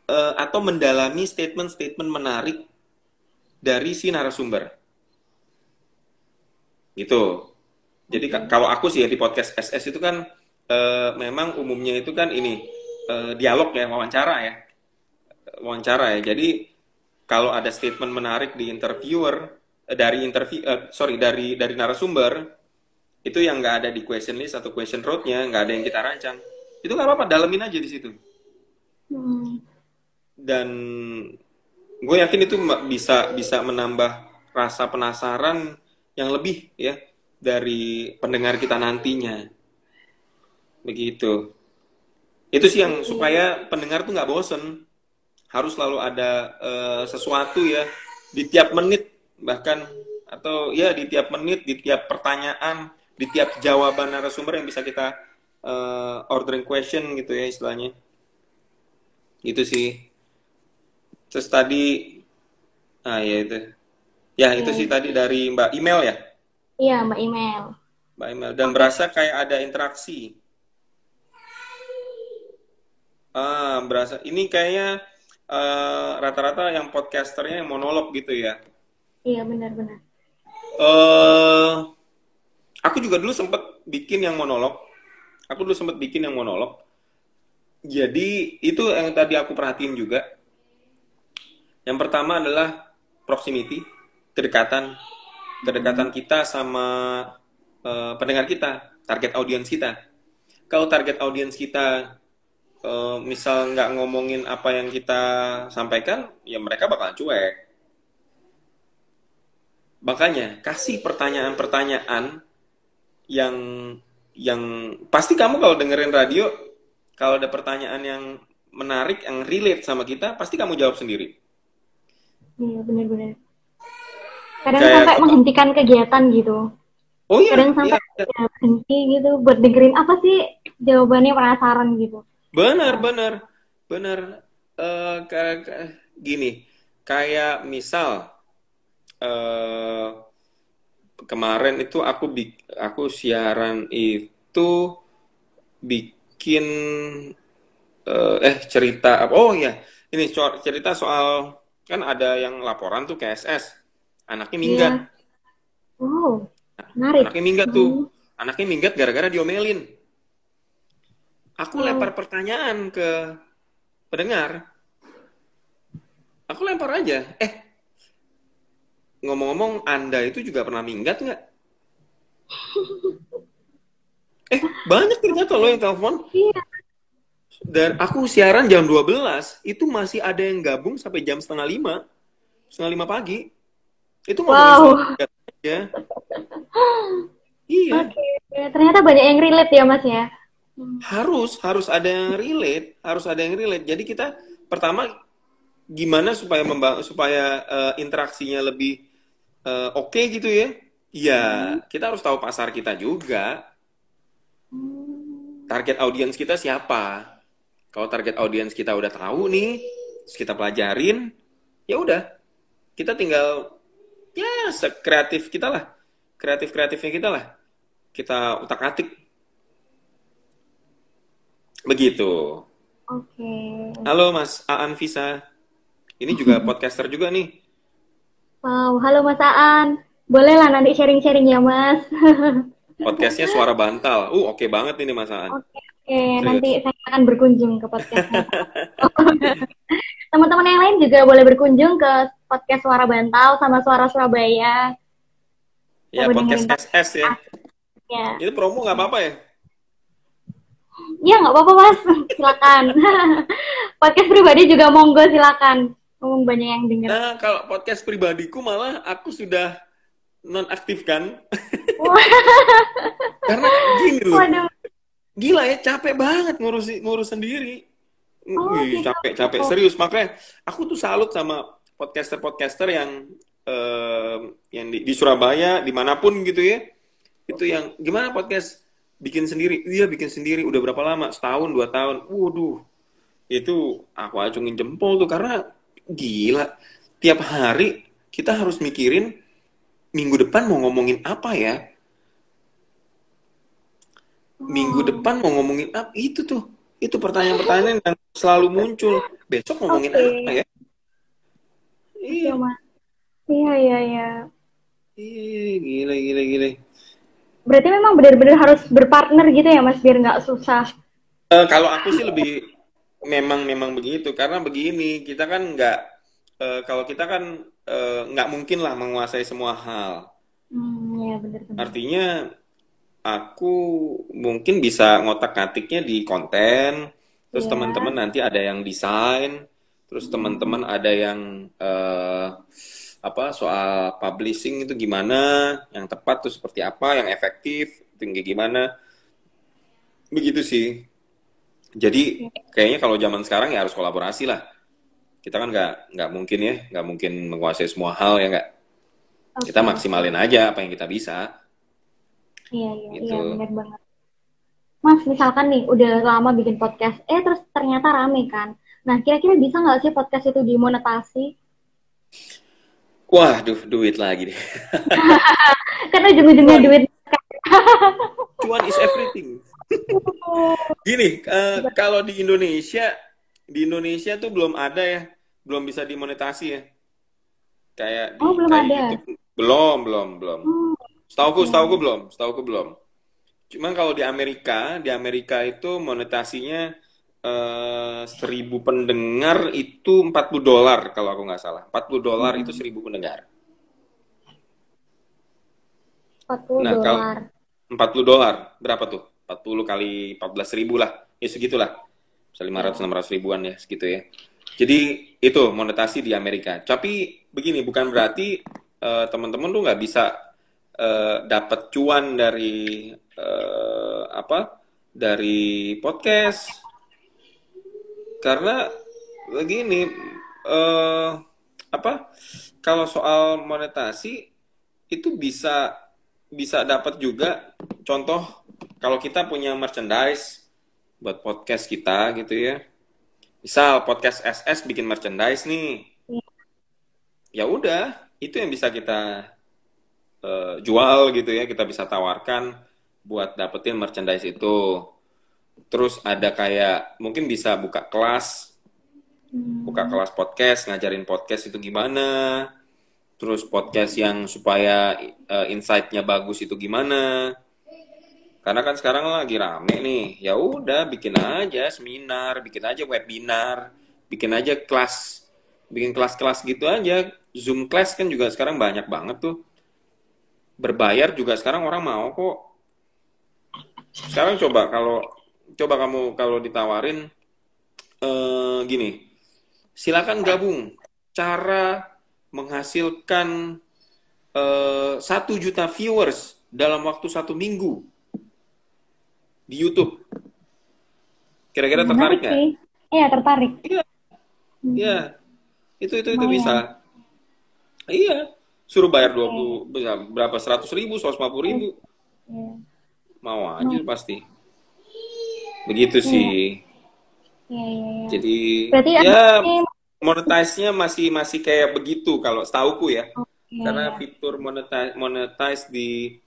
eh, atau mendalami statement-statement menarik dari si narasumber. Gitu. Jadi ka- kalau aku sih ya di podcast SS itu kan eh, memang umumnya itu kan ini eh, dialog ya, wawancara ya. Wawancara ya. Jadi kalau ada statement menarik di interviewer eh, dari interview eh, sorry dari dari narasumber itu yang nggak ada di question list atau question roadnya nggak ada yang kita rancang. Itu nggak apa-apa dalemin aja di situ. Hmm. dan gue yakin itu bisa bisa menambah rasa penasaran yang lebih ya dari pendengar kita nantinya. Begitu. Itu sih yang supaya pendengar tuh nggak bosen harus selalu ada eh, sesuatu ya di tiap menit bahkan atau ya di tiap menit di tiap pertanyaan di tiap jawaban narasumber yang bisa kita eh, ordering question gitu ya istilahnya. Itu sih. Terus tadi ah ya itu. Ya itu sih tadi dari mbak email ya? Iya, Mbak Email. mbak email dan berasa kayak ada interaksi? Ah berasa. Ini kayaknya eh, rata-rata yang podcasternya yang monolog gitu ya. Iya benar-benar. eh aku juga dulu sempet bikin yang monolog. Aku dulu sempet bikin yang monolog. Jadi itu yang tadi aku perhatiin juga. Yang pertama adalah proximity, kedekatan, kedekatan kita sama eh, pendengar kita, target audiens kita. Kalau target audiens kita eh, misal nggak ngomongin apa yang kita sampaikan, ya mereka bakal cuek. Makanya kasih pertanyaan-pertanyaan yang yang pasti kamu kalau dengerin radio, kalau ada pertanyaan yang menarik, yang relate sama kita, pasti kamu jawab sendiri. Iya benar-benar. Kadang Kayak sampai kita- menghentikan kegiatan gitu. Oh iya, Kadang sampai iya. ya, berhenti gitu buat dengerin apa sih jawabannya penasaran gitu. Benar, benar, benar. Eh, ka- ka- gini, kayak misal eh kemarin itu aku bik- aku siaran itu bikin eh, eh cerita apa? Oh ya, ini cerita soal kan ada yang laporan tuh ke SS, anaknya minggat, Iya. Wow, menarik. anaknya minggat tuh, anaknya minggat gara-gara diomelin. Aku Oh. lempar pertanyaan ke pendengar. Aku lempar aja. Eh, ngomong-ngomong, Anda itu juga pernah minggat nggak? Eh, banyak ternyata loh yang telepon. Iya. Dan aku siaran jam 12, itu masih ada yang gabung sampai jam setengah lima. Setengah lima pagi. Itu ngomongin Wow. aja. Iya. Oke, ternyata banyak yang relate ya Mas ya. Hmm. harus harus ada yang relate harus ada yang relate. Jadi kita pertama gimana supaya supaya eh, interaksinya lebih eh, oke gitu ya? Ya kita harus tahu pasar kita juga. Hmm. target audiens kita siapa? Kalau target audiens kita udah tahu nih terus kita pelajarin ya udah. Kita tinggal ya sekreatif kita lah. Kreatif kreatifnya kita lah. Kita utak atik begitu Oke. Halo Mas Aan Visa. Ini juga podcaster juga nih. Wow, halo Mas Aan. Boleh lah nanti sharing-sharing ya Mas. Podcastnya Suara Bantal. Uh, oke banget ini Mas Aan. Oke, nanti saya akan berkunjung ke podcastnya. Teman-teman yang lain juga boleh berkunjung ke podcast Suara Bantal sama Suara Surabaya. Ya, podcast dengerin. SS ya. Ya, Itu promo nggak apa-apa ya? Ya nggak apa-apa Mas, silakan. podcast pribadi juga monggo silakan. Ngomong banyak yang denger. Nah, kalau podcast pribadiku malah aku sudah nonaktifkan. Karena gini loh. Waduh, Gila ya, capek banget ngurus ngurus sendiri. Oh, Wih, gitu. capek, capek serius. Makanya aku tuh salut sama podcaster-podcaster yang eh, yang di, di Surabaya, di mana pun gitu ya. Itu yang gimana podcast bikin sendiri? Iya, bikin sendiri. Udah berapa lama? Setahun, dua tahun. Waduh, itu aku acungin jempol tuh karena gila. Tiap hari kita harus mikirin minggu depan mau ngomongin apa ya? minggu Oh. depan mau ngomongin apa itu tuh itu pertanyaan-pertanyaan yang selalu muncul besok ngomongin Oke. apa ya iya Iya. Iya, iya, iya. iya gila gila gila Berarti memang benar-benar harus berpartner gitu ya, Mas, biar nggak susah. Eh, kalau aku sih lebih memang memang begitu karena begini kita kan nggak eh, kalau kita kan eh, nggak mungkin lah menguasai semua hal Hmm, ya benar-benar. artinya aku mungkin bisa ngotak-ngatiknya di konten terus Iya. teman-teman nanti ada yang desain terus teman-teman ada yang eh, apa soal publishing itu gimana yang tepat tuh seperti apa yang efektif itu kayak gimana begitu sih jadi kayaknya kalau zaman sekarang ya harus kolaborasi lah kita kan nggak nggak mungkin ya nggak mungkin menguasai semua hal ya nggak Oke. kita maksimalin aja apa yang kita bisa Iya, iya, Gitu. iya, benar banget. Mas, misalkan nih, udah lama bikin podcast, eh terus ternyata rame kan. Nah, kira-kira bisa nggak sih podcast itu dimonetasi? Waduh, duit lagi deh. Karena ujung-ujungnya duit. Cuan is everything. Gini, eh, kalau di Indonesia, di Indonesia tuh belum ada ya belum bisa dimonetasi ya. Kayak di Oh, belum kayak ada. YouTube. Belum, belum, belum. Hmm, Setauku, setauku belum, setauku belum. Cuman kalau di Amerika, di Amerika itu monetasinya eh, 1000 pendengar itu 40 dolar kalau aku nggak salah. 40 dolar itu 1000 pendengar. 40 Nah, kalau- dolar. 40 dolar, berapa tuh? 40 kali 14 ribu lah. Ya segitulah. Bisa 500-600 ribuan ya, segitu ya. Jadi itu monetasi di Amerika. Tapi begini, bukan berarti eh, teman-teman tuh nggak bisa eh, dapat cuan dari eh, apa? Dari podcast. Karena begini, eh, apa? Kalau soal monetasi itu bisa bisa dapat juga contoh kalau kita punya merchandise buat podcast kita gitu ya. Misal podcast SS bikin merchandise nih. Iya. Ya udah, itu yang bisa kita eh, jual gitu ya, kita bisa tawarkan buat dapetin merchandise itu. Terus ada kayak mungkin bisa buka kelas, Hmm. buka kelas podcast, ngajarin podcast itu gimana. Terus podcast yang supaya eh, insight-nya bagus itu gimana. Karena kan sekarang lagi rame nih. Ya udah bikin aja seminar, bikin aja webinar, bikin aja kelas, bikin kelas-kelas gitu aja. Zoom class kan juga sekarang banyak banget tuh. Berbayar juga sekarang orang mau kok. Sekarang coba kalau coba kamu kalau ditawarin eh gini, silakan gabung cara menghasilkan eh, satu juta viewers dalam waktu satu minggu di YouTube. Kira-kira tertarik nggak? Iya, tertarik. Iya, Hmm. iya. Itu itu itu bisa. Iya, suruh bayar 20 berapa 100 ribu, 150 ribu, Iya. mau aja pasti. Begitu sih. Iya, iya, iya. Jadi Berarti ya monetize-nya masih masih kayak begitu kalau setauku ya. Oke. Karena fitur monetize, monetize di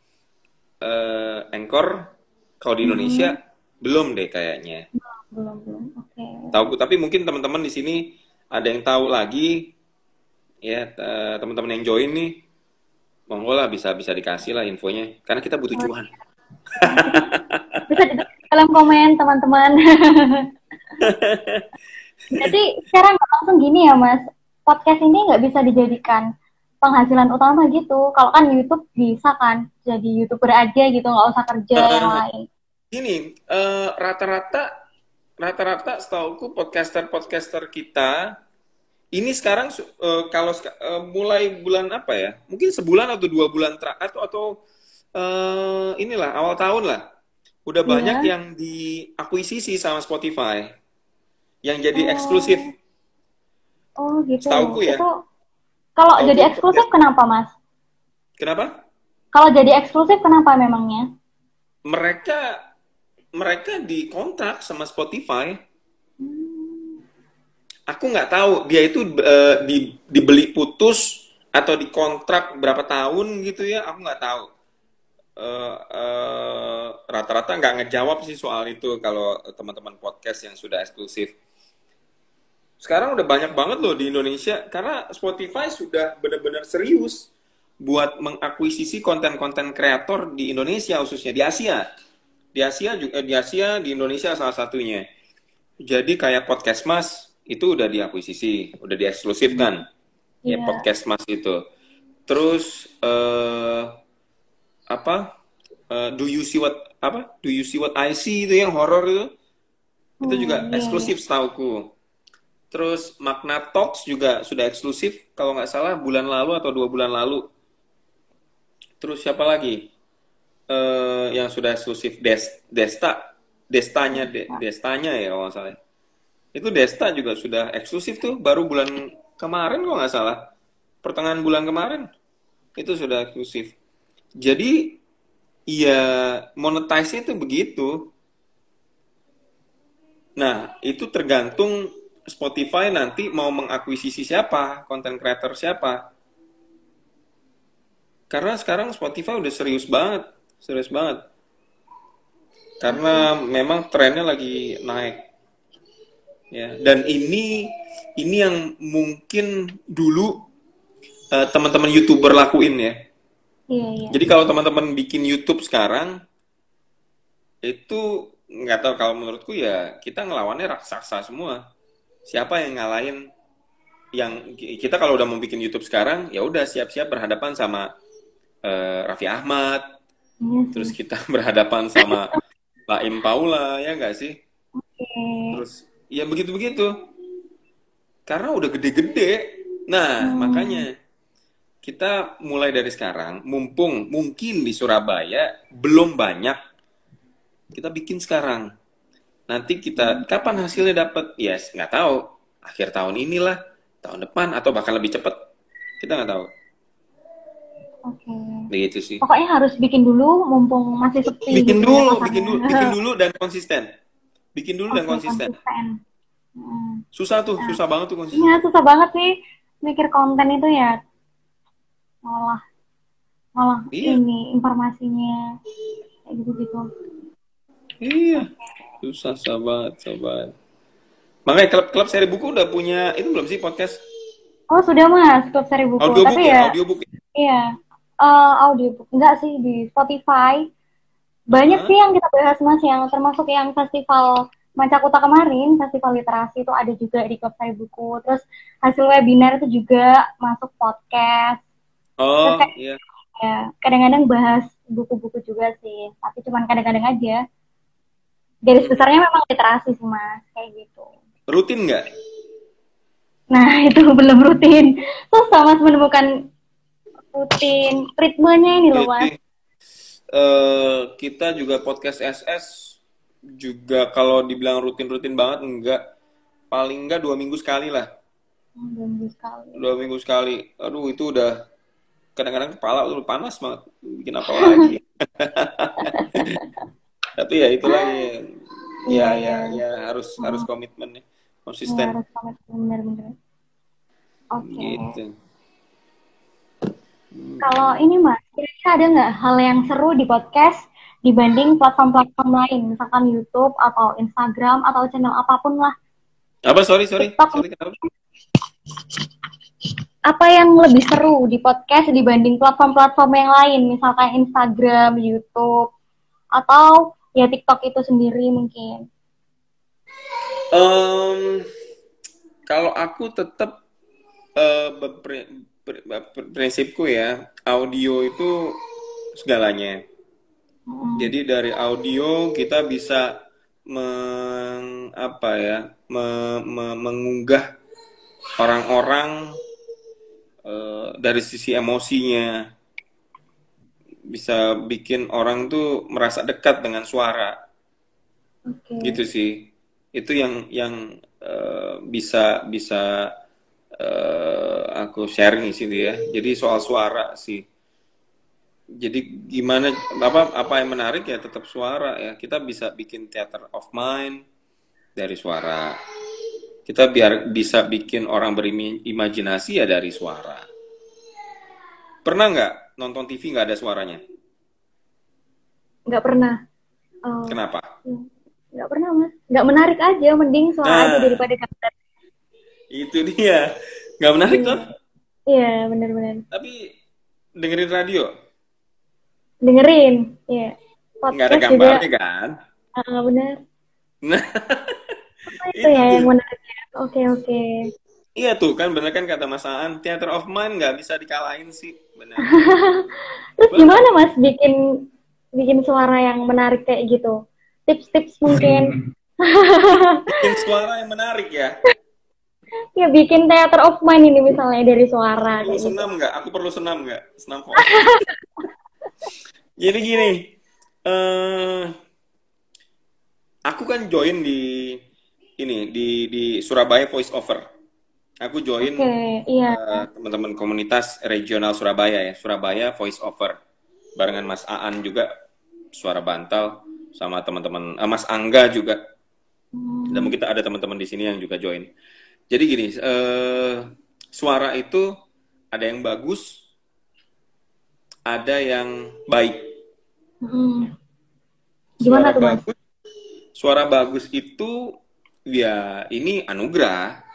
eh, Anchor kalau di Indonesia belum deh kayaknya. belum belum. Oke. Tahu tapi mungkin teman-teman di sini ada yang tahu lagi ya teman-teman yang join nih monggo lah bisa bisa dikasih lah infonya karena kita butuh cuan. Bisa kolom komen teman-teman. Jadi sekarang langsung gini ya Mas, podcast ini nggak bisa dijadikan penghasilan utama gitu. Kalau kan YouTube bisa kan, jadi youtuber aja gitu, nggak usah kerja yang lain. Gini, eh, rata-rata rata-rata setauku podcaster-podcaster kita ini sekarang eh, kalau eh, mulai bulan apa ya? Mungkin sebulan atau dua bulan terakhir atau atau eh, inilah awal tahun lah. Udah Iya. banyak yang diakuisisi sama Spotify yang jadi Oh. eksklusif. Oh gitu. Setauku ya. Itu kalau jadi eksklusif kenapa Mas? Kenapa? Kalau jadi eksklusif kenapa memangnya? Mereka mereka dikontrak sama Spotify. Aku nggak tahu dia itu eh, di- dibeli putus atau dikontrak berapa tahun gitu ya. Aku nggak tahu. Eh, eh, rata-rata nggak ngejawab sih soal itu kalau teman-teman podcast yang sudah eksklusif. Sekarang udah banyak banget loh di Indonesia karena Spotify sudah benar-benar serius buat mengakuisisi konten-konten kreator di Indonesia khususnya di Asia. Di Asia juga di Asia di Indonesia salah satunya. Jadi kayak podcast Mas itu udah diakuisisi, udah dieksklusifkan. Ya Iya. podcast Mas itu. Terus eh apa? Eh, do you see what apa? Do you see what I see itu yang horor itu? Itu Hmm, juga iya, eksklusif setauku. Terus Magna Talks juga sudah eksklusif kalau nggak salah bulan lalu atau dua bulan lalu. Terus siapa lagi? Eh yang sudah eksklusif Des Desta Destanya De- Destanya ya kalau nggak salah. Itu Desta juga sudah eksklusif tuh baru bulan kemarin kalau nggak salah. Pertengahan bulan kemarin itu sudah eksklusif. Jadi ya monetize itu begitu. Nah, itu tergantung Spotify nanti mau mengakuisisi siapa, konten creator siapa. Karena sekarang Spotify udah serius banget, serius banget. Karena memang trennya lagi naik. Ya, dan ini ini yang mungkin dulu eh, teman-teman youtuber lakuin ya. Iya, iya. Jadi kalau teman-teman bikin YouTube sekarang itu nggak tahu kalau menurutku ya kita ngelawannya raksasa semua. Siapa yang ngalahin yang kita kalau udah mau bikin YouTube sekarang ya udah siap-siap berhadapan sama eh, Raffi Ahmad, Iya terus kita berhadapan sama Laim Paula ya nggak sih? Oke. Terus ya begitu-begitu. Karena udah gede-gede. Nah, Hmm. makanya kita mulai dari sekarang, mumpung mungkin di Surabaya belum banyak, kita bikin sekarang. Nanti kita kapan hasilnya dapat? Ya, yes, nggak tahu. Akhir tahun inilah, tahun depan atau bahkan lebih cepat. Kita nggak tahu. Oke. Begitu sih. Pokoknya harus bikin dulu mumpung masih sepi. Bikin gitu ya dulu, pasarnya. bikin dulu, bikin dulu dan konsisten. Bikin dulu dan Oke, konsisten. Hmm. Susah tuh, susah banget tuh konsisten. Iya, susah banget sih mikir konten itu ya. Malah malah Iya. ini informasinya kayak gitu-gitu. Iya, susah sahabat, sahabat. Makanya klub-klub seri buku udah punya itu belum sih podcast Oh, sudah Mas, klub seri buku. audiobook Tapi ya, ya, audiobook. ya? iya. Eh, audiobook. Enggak sih di Spotify. Banyak Hah? sih yang kita bahas Mas yang termasuk yang festival Mancakuta kemarin, festival literasi itu ada juga di klub seri buku. Terus hasil webinar itu juga masuk podcast. Oh, Terus iya. Ya, kadang-kadang bahas buku-buku juga sih, tapi cuman kadang-kadang aja. Garis besarnya memang literasi sih mas, kayak gitu. Rutin nggak? Nah itu belum rutin. Susah mas menemukan rutin ritmenya ini loh mas. Eh, kita juga podcast SS juga kalau dibilang rutin-rutin banget enggak. Paling enggak dua minggu sekali lah. Hmm, Belum bisa sekali. Dua minggu sekali. Aduh, itu udah kadang-kadang kepala tuh panas banget. Bikin apa lagi? Tapi ya itulah ya. Ya, ya, ya harus harus komitmen ya. Ya, Konsisten. harus banget bener-bener. Oke. Gitu. Kalau ini mas, kira-kira ada nggak hal yang seru di podcast dibanding platform-platform lain, misalkan YouTube atau Instagram atau channel apa pun lah. Apa sorry sorry TikTok. sorry kenapa? Apa yang lebih seru di podcast dibanding platform-platform yang lain, misalkan Instagram, YouTube, atau ya TikTok itu sendiri mungkin. Em, kalau aku tetap eh, berpri- ber- ber- prinsipku ya audio itu segalanya. Hmm. Jadi dari audio kita bisa meng, apa ya me- me- mengunggah orang-orang eh, dari sisi emosinya bisa bikin orang tuh merasa dekat dengan suara. Oke. gitu sih. Itu yang yang eh, bisa bisa eh, aku sharing sih ya jadi soal suara sih. Jadi gimana apa apa yang menarik ya tetap suara ya. Kita bisa bikin theater of mind dari suara kita biar bisa bikin orang berimajinasi ya dari suara pernah nggak nonton TV nggak ada suaranya Nggak pernah. Oh, kenapa nggak pernah mas. Nggak menarik aja, mending suara Nah. aja daripada gambar. itu dia nggak menarik tuh Iya, benar-benar. tapi dengerin radio Dengerin, iya. nggak ada Podcast juga, gambarnya kan ah, benar. nah itu Itu ya tuh. yang menarik ya? Oke, oke. iya tuh kan bener kan kata Mas Aan theater of mind nggak bisa dikalahin sih bener Terus gimana mas bikin bikin suara yang menarik kayak gitu? Tips-tips mungkin. bikin suara yang menarik ya ya bikin theater of mind ini misalnya dari suara perlu kayak gitu. senam nggak aku perlu senam nggak senam kok jadi gini eh aku kan join di ini di di Surabaya Voice Over. Aku join Oke, iya. eh, teman-teman komunitas regional Surabaya ya. Surabaya Voice Over. Barengan Mas Aan juga suara bantal sama teman-teman eh, Mas Angga juga. Hmm, dan mungkin ada teman-teman di sini yang juga join. Jadi gini eh, suara itu ada yang bagus ada yang baik. Hmm. Gimana suara tuh mas? bagus suara bagus itu ya ini anugerah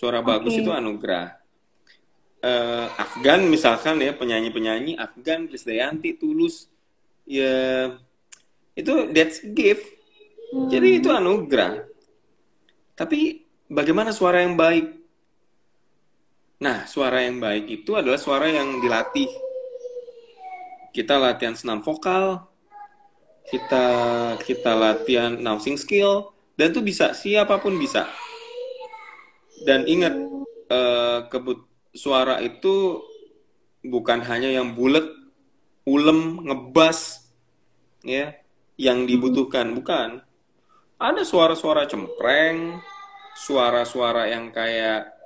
Suara bagus Oke. itu anugerah. Eh, Afgan misalkan ya penyanyi-penyanyi Afgan, Krisdayanti, Tulus, ya itu that's gift. Jadi itu anugerah. Tapi bagaimana suara yang baik? Nah, suara yang baik itu adalah suara yang dilatih. Kita latihan senam vokal, kita kita latihan announcing skill, dan itu bisa siapa pun bisa. Dan ingat, eh, kebut suara itu bukan hanya yang bulat, ulem, ngebas, ya, yang dibutuhkan, bukan. Ada suara-suara cempreng, suara-suara yang kayak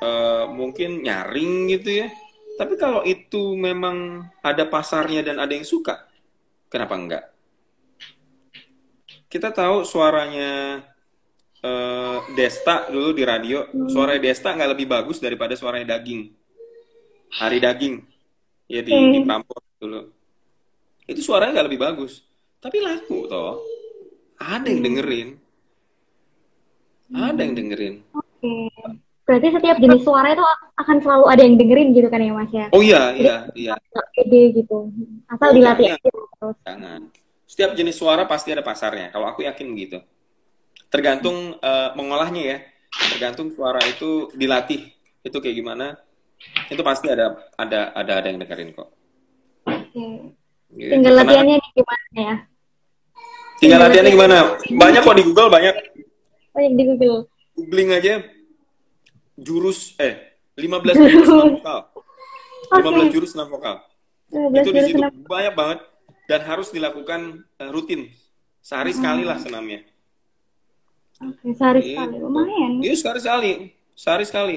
eh, mungkin nyaring gitu ya. Tapi kalau itu memang ada pasarnya dan ada yang suka, kenapa enggak? Kita tahu suaranya eh, Desta dulu di radio, suara Desta nggak lebih bagus daripada suaranya Daging. Hari Daging, ya di, di Hmm. Prambors dulu. Itu suaranya nggak lebih bagus, tapi laku toh. Ada yang dengerin, ada yang dengerin. Oke. Berarti setiap jenis suara itu akan selalu ada yang dengerin gitu kan ya Mas ya? Oh iya, iya, iya. Pede gitu. Asal Oh, dilatih jangan. aja terus. Jangan. Setiap jenis suara pasti ada pasarnya. Kalau aku yakin begitu. Tergantung eh, mengolahnya ya. Tergantung suara itu dilatih. Itu kayak gimana? Itu pasti ada ada ada ada yang dengerin kok. Oke. Gitu. Tinggal Karena- latihannya nih gimana ya? Tinggal latihannya gimana? Banyak kok di Google banyak. Oh yang di Google. Googling aja jurus eh 15 jurus senam vokal. 15 jurus senam vokal. 15 itu di situ banyak banget dan harus dilakukan eh, rutin. Sehari sekali lah senamnya. Oke, sehari Gitu. sekali. Lumayan. iya sehari sekali. Sehari sekali.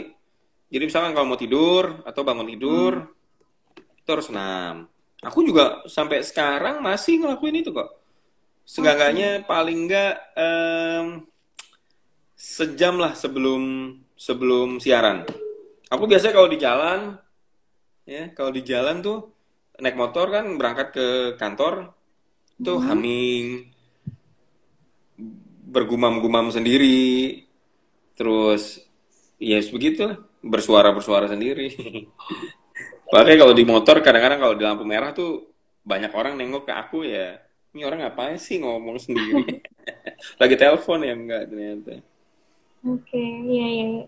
Jadi misalkan kalau mau tidur atau bangun tidur itu harus senam. Aku juga sampai sekarang masih ngelakuin itu kok. Seenggaknya paling enggak em, sejam lah sebelum sebelum siaran. Aku biasanya kalau di jalan ya kalau di jalan tuh naik motor kan berangkat ke kantor itu humming bergumam-gumam sendiri terus ya begitulah bersuara bersuara sendiri Makanya kalau di motor kadang-kadang kalau di lampu merah tuh banyak orang nengok ke aku ya ini orang ngapain sih ngomong sendiri lagi telepon ya enggak ternyata Oke, iya iya. iya.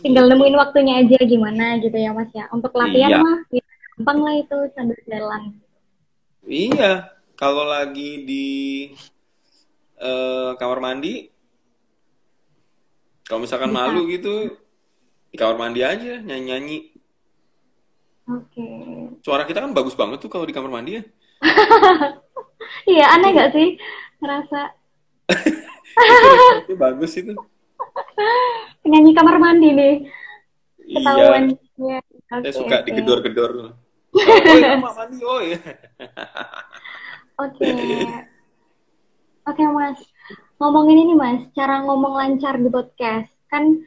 Tinggal nemuin waktunya aja gimana gitu ya Mas ya. Untuk latihan Iya. mah ya, gampang lah itu sambil jalan. Iya, kalau lagi di eh, kamar mandi, kalau misalkan Bisa. malu gitu, di kamar mandi aja nyanyi-nyanyi. Oke. Suara kita kan bagus banget tuh kalau di kamar mandi ya. Iya, aneh gak sih? Ngerasa Itu bagus itu. penyanyi kamar mandi nih. Iya, Ketahuan. Iya. saya Oke, suka oke. digedor-gedor. Iya, kamar mandi. Oke. Oke, Mas. Ngomongin ini, Mas, cara ngomong lancar di podcast. Kan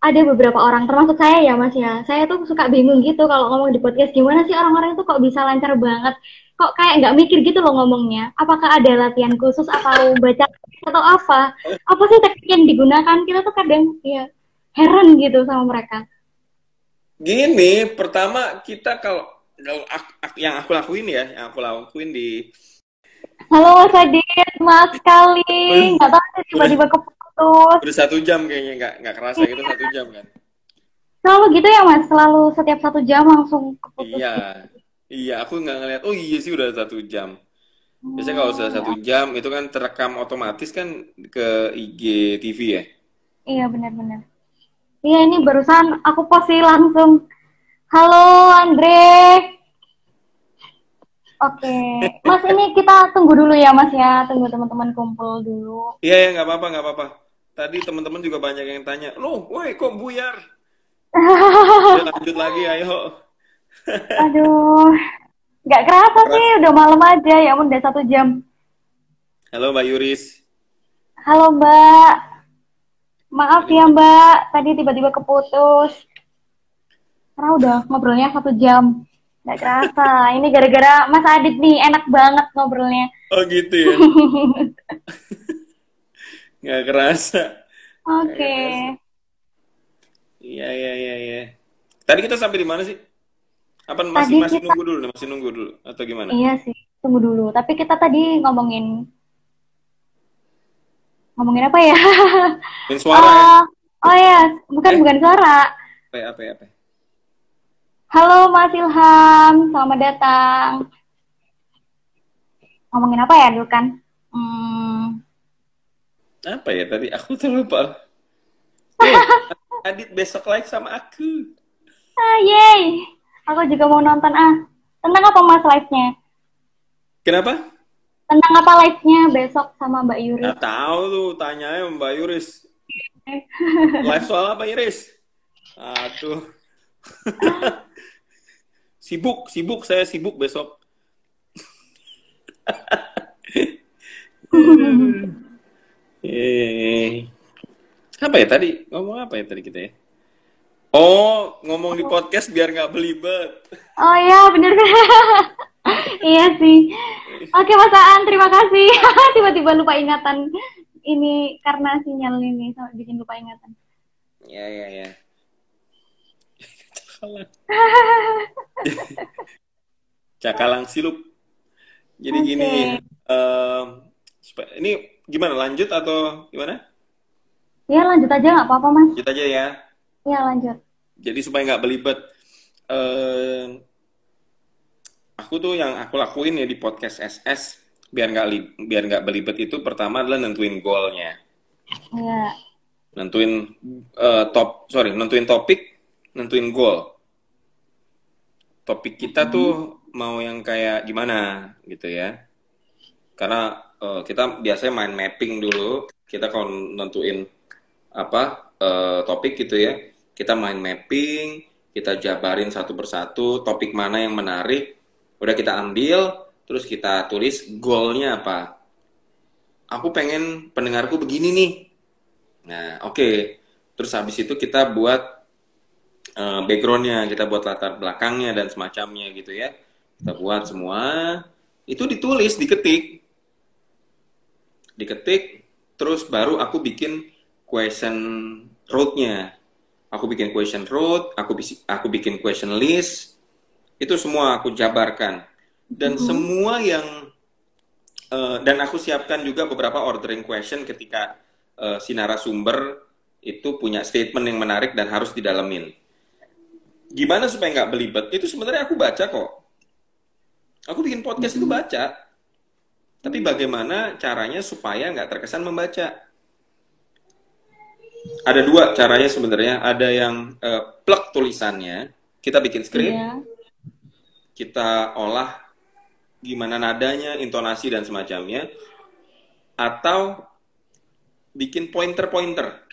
ada beberapa orang, termasuk saya ya, Mas ya. Saya tuh suka bingung gitu kalau ngomong di podcast. Gimana sih orang-orang itu kok bisa lancar banget? Kok kayak nggak mikir gitu loh ngomongnya? Apakah ada latihan khusus atau baca atau apa? Apa sih teknik yang digunakan? Kita tuh kadang ya heran gitu sama mereka. Gini, pertama kita kalau yang aku lakuin ya, yang aku lakuin di Halo Mas Adit, Mas kali. Nggak tahu sih tiba-tiba keputus. udah satu jam kayaknya nggak nggak kerasa gitu satu jam kan. Selalu gitu ya Mas, selalu setiap satu jam langsung keputus. Iya, iya aku nggak ngeliat. Oh iya sih udah satu jam. Biasanya kalau sudah satu jam itu kan terekam otomatis kan ke IG TV ya. Iya benar-benar. Iya ini barusan aku post sih langsung. Halo Andre. Oke, Mas ini kita tunggu dulu ya Mas ya, tunggu teman-teman kumpul dulu. Iya ya nggak apa-apa nggak apa-apa. Tadi teman-teman juga banyak yang tanya, loh, woi kok buyar? Udah lanjut lagi, ayo. Aduh, nggak kerasa sih, udah malam aja ya, udah satu jam. Halo Mbak Yuris. Halo Mbak, maaf ya Mbak, tadi tiba-tiba keputus. Karena udah ngobrolnya satu jam. Nggak kerasa, ini gara-gara Mas Adit nih, enak banget ngobrolnya. Oh gitu ya. Nggak kerasa. Oke. Iya iya iya iya. Tadi kita sampai di mana sih? Apa masih Tadi masih kita- nunggu dulu? Masih nunggu dulu atau gimana? Iya sih, tunggu dulu. Tapi kita tadi ngomongin ngomongin apa ya? Suara ya? Oh, ya, bukan Eh. bukan suara. Apa ya, apa ya, apa? Halo Mas Ilham, selamat datang. Ngomongin apa ya dulu kan? Hmm, Apa ya tadi? Aku terlupa. Eh, Adit besok live sama aku. ah, yeay. Aku juga mau nonton ah. Tentang apa Mas live-nya? Kenapa? Tentang apa live-nya besok sama Mbak Yuri? Nggak tahu tuh, tanya Mbak Yuris. Live soal apa Iris? Aduh. sibuk, sibuk. Saya sibuk besok. Eh, apa ya tadi? Ngomong apa ya tadi kita ya? Oh, ngomong di podcast biar nggak belibet. Oh iya, bener Iya sih. Oke Mas Aan, terima kasih. Tiba-tiba lupa ingatan ini karena sinyal ini sampai bikin lupa ingatan. Ya, ya, ya. Cakalang. Cakalang silup. Jadi Oke. gini, supaya- ini gimana? Lanjut atau gimana? Ya lanjut aja nggak apa-apa Mas. Lanjut aja ya. Ya lanjut. Jadi supaya nggak belibet. em, aku tuh yang aku lakuin ya di podcast SS biar nggak biar nggak belibet itu pertama adalah nentuin goalnya. Ya. nentuin eh, top sorry nentuin topik nentuin goal topik kita tuh mau yang kayak gimana gitu ya karena eh, kita biasanya main mapping dulu kita kalau nentuin apa eh, topik gitu ya kita main mapping kita jabarin satu persatu topik mana yang menarik udah kita ambil terus kita tulis goalnya apa aku pengen pendengarku begini nih Nah, oke. Terus habis itu kita buat eh, backgroundnya, kita buat latar belakangnya dan semacamnya gitu ya. Kita buat semua. Itu ditulis, diketik. Diketik, terus baru aku bikin question road-nya. Aku bikin question road, aku aku bikin question list. Itu semua aku jabarkan. Dan Mhm. semua yang eh, dan aku siapkan juga beberapa ordering question ketika eh, si narasumber itu punya statement yang menarik dan harus didalemin. Gimana supaya nggak belibet? Itu sebenarnya aku baca kok. Aku bikin podcast itu baca. Tapi bagaimana caranya supaya nggak terkesan membaca? Ada dua caranya sebenarnya. Ada yang eh, plek tulisannya, kita bikin skrip, Iya. Kita olah gimana nadanya, intonasi dan semacamnya, atau bikin pointer-pointer.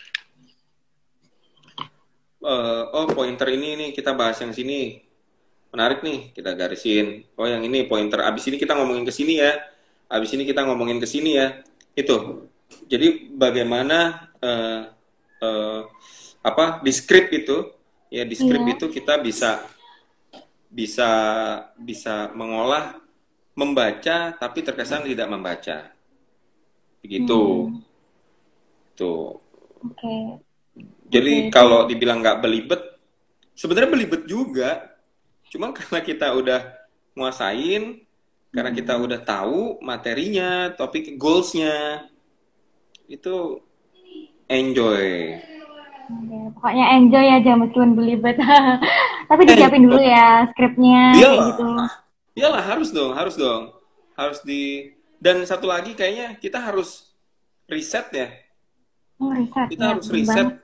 Eh, oh pointer ini nih kita bahas yang sini menarik nih kita garisin. Oh yang ini pointer. Abis ini kita ngomongin ke sini ya. Abis ini kita ngomongin ke sini ya. Itu. Jadi bagaimana eh, eh, apa di script itu ya di script Iya. itu kita bisa bisa bisa mengolah membaca tapi terkesan tidak membaca. Begitu. Hmm. Tuh. Oke. Jadi Oke. kalau dibilang nggak belibet, sebenarnya belibet juga. Cuma karena kita udah nguasain, karena kita udah tahu materinya, topik goalsnya, itu enjoy. Pokoknya enjoy aja meskipun belibet. Tapi disiapin dulu ya skripnya kayak Iyalah, gitu. iyalah harus dong, harus dong, harus di. Dan satu lagi kayaknya kita harus riset ya. Oh, riset Kita ya, harus riset. banget.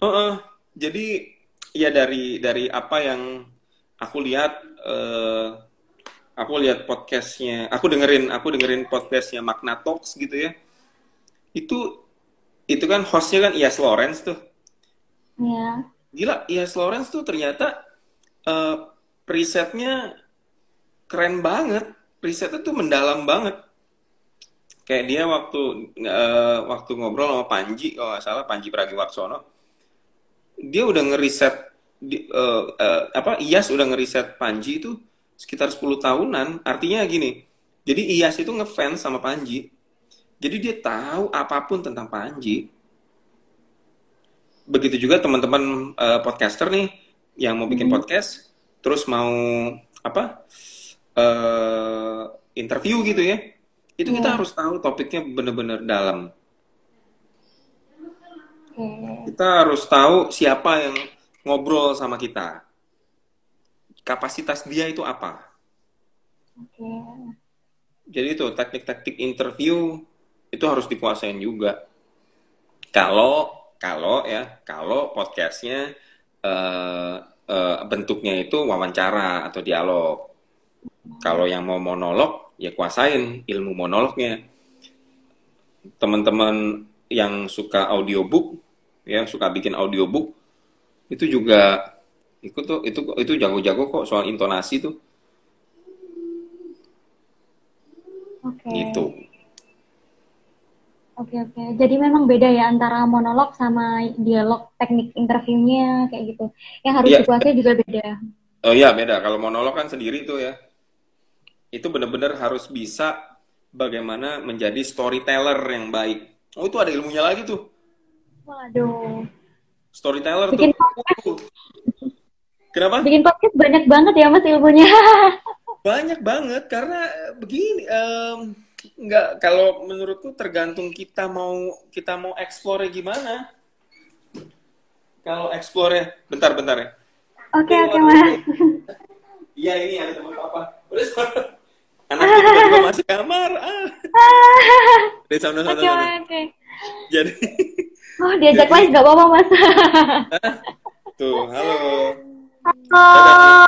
Heeh. Jadi ya dari dari apa yang aku lihat, eh, aku lihat podcastnya, aku dengerin, aku dengerin podcastnya Magna Talks gitu ya. Itu itu kan hostnya kan Ias Lawrence tuh. Iya. Gila, Ias Lawrence tuh ternyata eh, risetnya keren banget. Risetnya tuh mendalam banget. Kayak dia waktu eh, waktu ngobrol sama Panji, kalau nggak salah Panji Pragiwaksono, dia udah ngeriset di- eh, eh, apa Iyas udah ngeriset Panji itu sekitar 10 tahunan. Artinya gini. Jadi Iyas itu ngefans sama Panji. Jadi dia tahu apa pun tentang Panji. Begitu juga teman-teman uh, podcaster nih yang mau bikin Hmm. podcast, terus mau apa uh, interview gitu ya, itu kita Iya. harus tahu topiknya benar-benar dalam. Oke. Kita harus tahu siapa yang ngobrol sama kita, kapasitas dia itu apa. Oke. Jadi itu teknik-teknik interview itu harus dikuasain juga. Kalau kalau ya kalau podcastnya eh, eh, bentuknya itu wawancara atau dialog. Kalau yang mau monolog ya kuasain ilmu monolognya. Teman-teman yang suka audiobook ya suka bikin audiobook itu juga ikut tuh itu itu jago-jago kok soal intonasi tuh Oke. gitu. Oke, oke. Jadi memang beda ya antara monolog sama dialog teknik interviewnya kayak gitu. Yang harus Iya. dikuasai juga beda. Oh iya beda. Kalau monolog kan sendiri tuh ya. Itu benar-benar harus bisa bagaimana menjadi storyteller yang baik. Oh itu ada ilmunya lagi tuh. Waduh. Storyteller Bikin tuh. podcast, Kenapa? bikin podcast banyak banget ya Mas ilmunya. Banyak banget karena begini. em, nggak kalau menurutku tergantung kita mau kita mau explore gimana. Kalau explore bentar-bentar ya. Oke, oke Mas. Iya ini ada teman papa. Udah sana. Anak tiba-tiba masuk kamar. Ah. Sana Oke, sana. oke. Jadi Oh, diajak live nggak apa-apa Mas. tuh halo. Halo.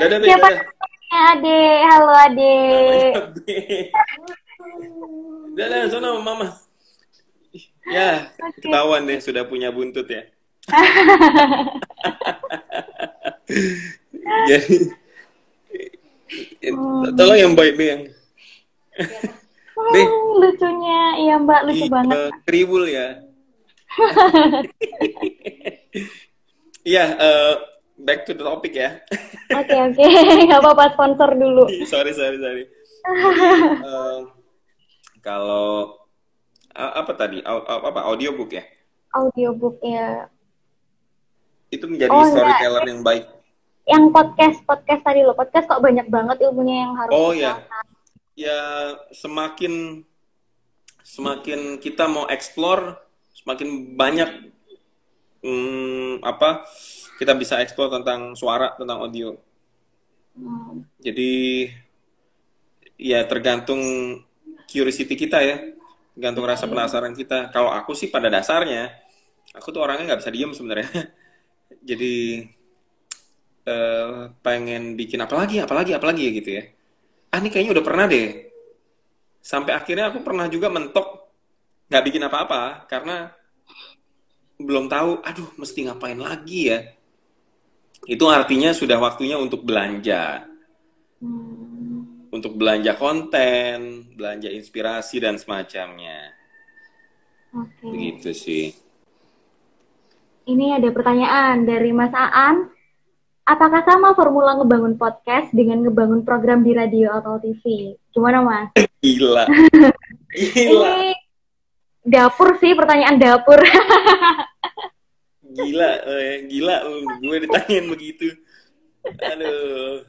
Dadah Be, Siapa dadah. Namanya Ade? Halo Ade. Be. Dadah sana mama. Ya, ketahuan deh sudah punya buntut ya. Jadi tolong yang baik yang Be. Hmm, lucunya, iya Mbak, lucu Iya, banget. Keribul ya. Iya, eh, back to the topic ya. Oke, oke, nggak apa-apa sponsor dulu. sorry, sorry, sorry. Jadi, eh, kalau a- apa tadi? Au- au- apa audiobook ya? Audiobook ya. Itu menjadi Oh, enggak. storyteller yang baik. Yang podcast, podcast tadi loh, podcast kok banyak banget ilmunya yang harus Oh ya. Ya semakin semakin kita mau explore, semakin banyak hmm, apa kita bisa explore tentang suara, tentang audio. Hmm, Jadi ya tergantung curiosity kita ya, tergantung rasa penasaran kita. Kalau aku sih pada dasarnya, aku tuh orangnya nggak bisa diem sebenarnya. Jadi eh, pengen bikin apa lagi, apa lagi, apa lagi ya gitu ya. Ah ini kayaknya udah pernah deh. Sampai akhirnya aku pernah juga mentok nggak bikin apa-apa karena belum tahu, aduh mesti ngapain lagi ya. Itu artinya sudah waktunya untuk belanja hmm. untuk belanja konten, belanja inspirasi dan semacamnya. Oke. Begitu sih. Ini ada pertanyaan dari Mas Aan. Apakah sama formula ngebangun podcast dengan ngebangun program di radio atau TV? Gimana Mas? Gila. Gila. Ini dapur sih, pertanyaan dapur. Gila, eh, gila gue ditanyain begitu. Aduh.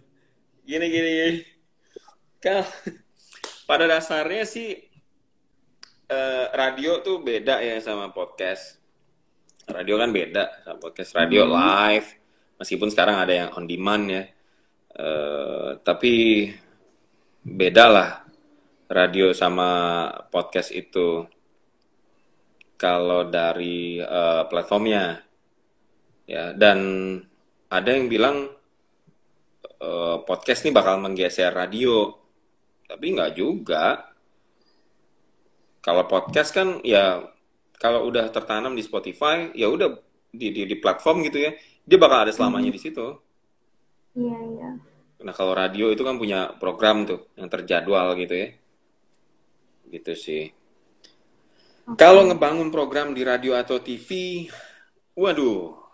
Gini gini. Kal pada dasarnya sih eh, radio tuh beda ya sama podcast. Radio kan beda sama podcast. Radio live, meskipun sekarang ada yang on demand ya. Eh, tapi beda lah radio sama podcast itu kalau dari eh, platformnya ya dan ada yang bilang eh, podcast ini bakal menggeser radio. Tapi nggak juga. Kalau podcast kan ya kalau udah tertanam di Spotify ya udah di, di di platform gitu ya. Dia bakal ada selamanya di situ. Iya, iya. nah kalau radio itu kan punya program tuh yang terjadwal gitu ya. Gitu sih. Oke. kalau ngebangun program di radio atau TV waduh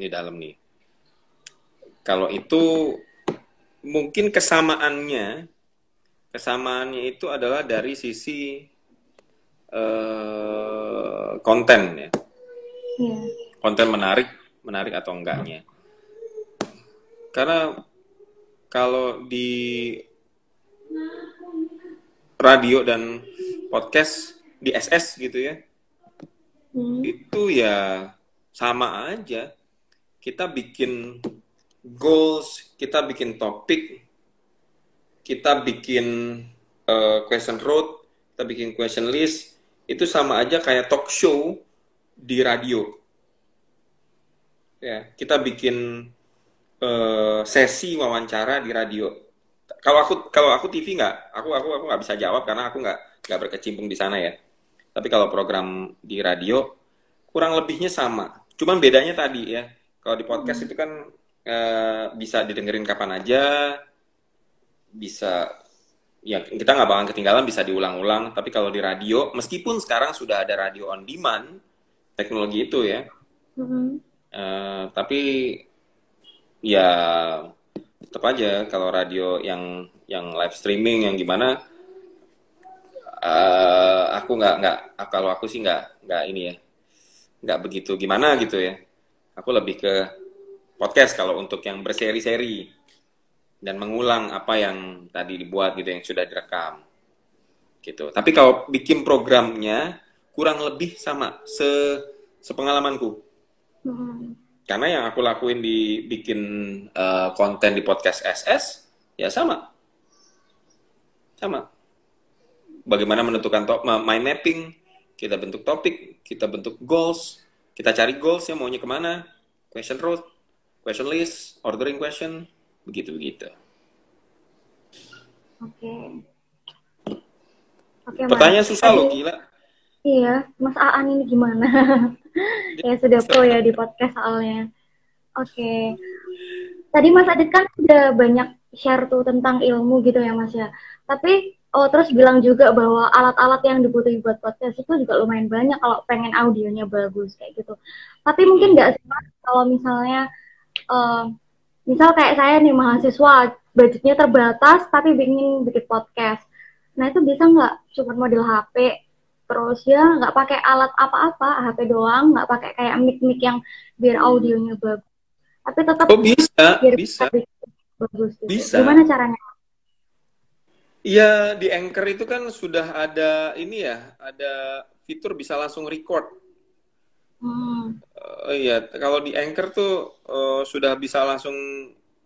ini dalam nih kalau itu mungkin kesamaannya kesamaannya itu adalah dari sisi eh, konten ya Iya. konten menarik menarik atau enggaknya karena kalau di radio dan podcast di SS gitu ya Hmm. itu ya sama aja kita bikin goals kita bikin topik kita bikin uh, question road kita bikin question list itu sama aja kayak talk show di radio. Ya kita bikin uh, sesi wawancara di radio. Kalau aku kalau aku TV nggak aku aku aku nggak bisa jawab karena aku nggak nggak berkecimpung di sana ya. Tapi kalau program di radio kurang lebihnya sama. Cuman bedanya tadi ya kalau di podcast itu kan eh, bisa didengerin kapan aja bisa ya kita nggak bakal ketinggalan bisa diulang-ulang. Tapi kalau di radio meskipun sekarang sudah ada radio on demand teknologi itu ya. Hmm. eh, tapi ya tetap aja kalau radio yang yang live streaming yang gimana eh, aku nggak nggak kalau aku sih nggak nggak ini ya nggak begitu gimana gitu ya aku lebih ke podcast kalau untuk yang berseri-seri dan mengulang apa yang tadi dibuat gitu yang sudah direkam. Gitu. Tapi kalau bikin programnya kurang lebih sama se sepengalamanku. Hmm. karena yang aku lakuin di bikin eh, konten di podcast SS ya sama. Sama. Bagaimana menentukan top mind mapping kita bentuk topik kita bentuk goals kita cari goals ya maunya ke mana question road question list ordering question begitu begitu Oke. Oke, Mas. pertanyaan susah loh gila Iya, Mas Aan ini gimana? ya sudah pro ya di podcast soalnya. Oke. Tadi Mas Adit kan udah banyak share tuh tentang ilmu gitu ya Mas ya. Tapi oh terus bilang juga bahwa alat-alat yang dibutuhin buat podcast itu juga lumayan banyak kalau pengen audionya bagus kayak gitu. Tapi mungkin nggak sih Mas kalau misalnya eh, misal kayak saya nih mahasiswa budgetnya terbatas tapi ingin bikin podcast. Nah itu bisa nggak cuma model HP terus ya nggak pakai alat apa-apa HP doang nggak pakai kayak mic-mic yang biar audionya bagus tapi tetap oh bisa biar bisa bagus gitu. Bisa. gimana caranya Iya di Anchor itu kan sudah ada ini ya ada fitur bisa langsung record hmm. Eh, iya, kalau di Anchor tuh eh, sudah bisa langsung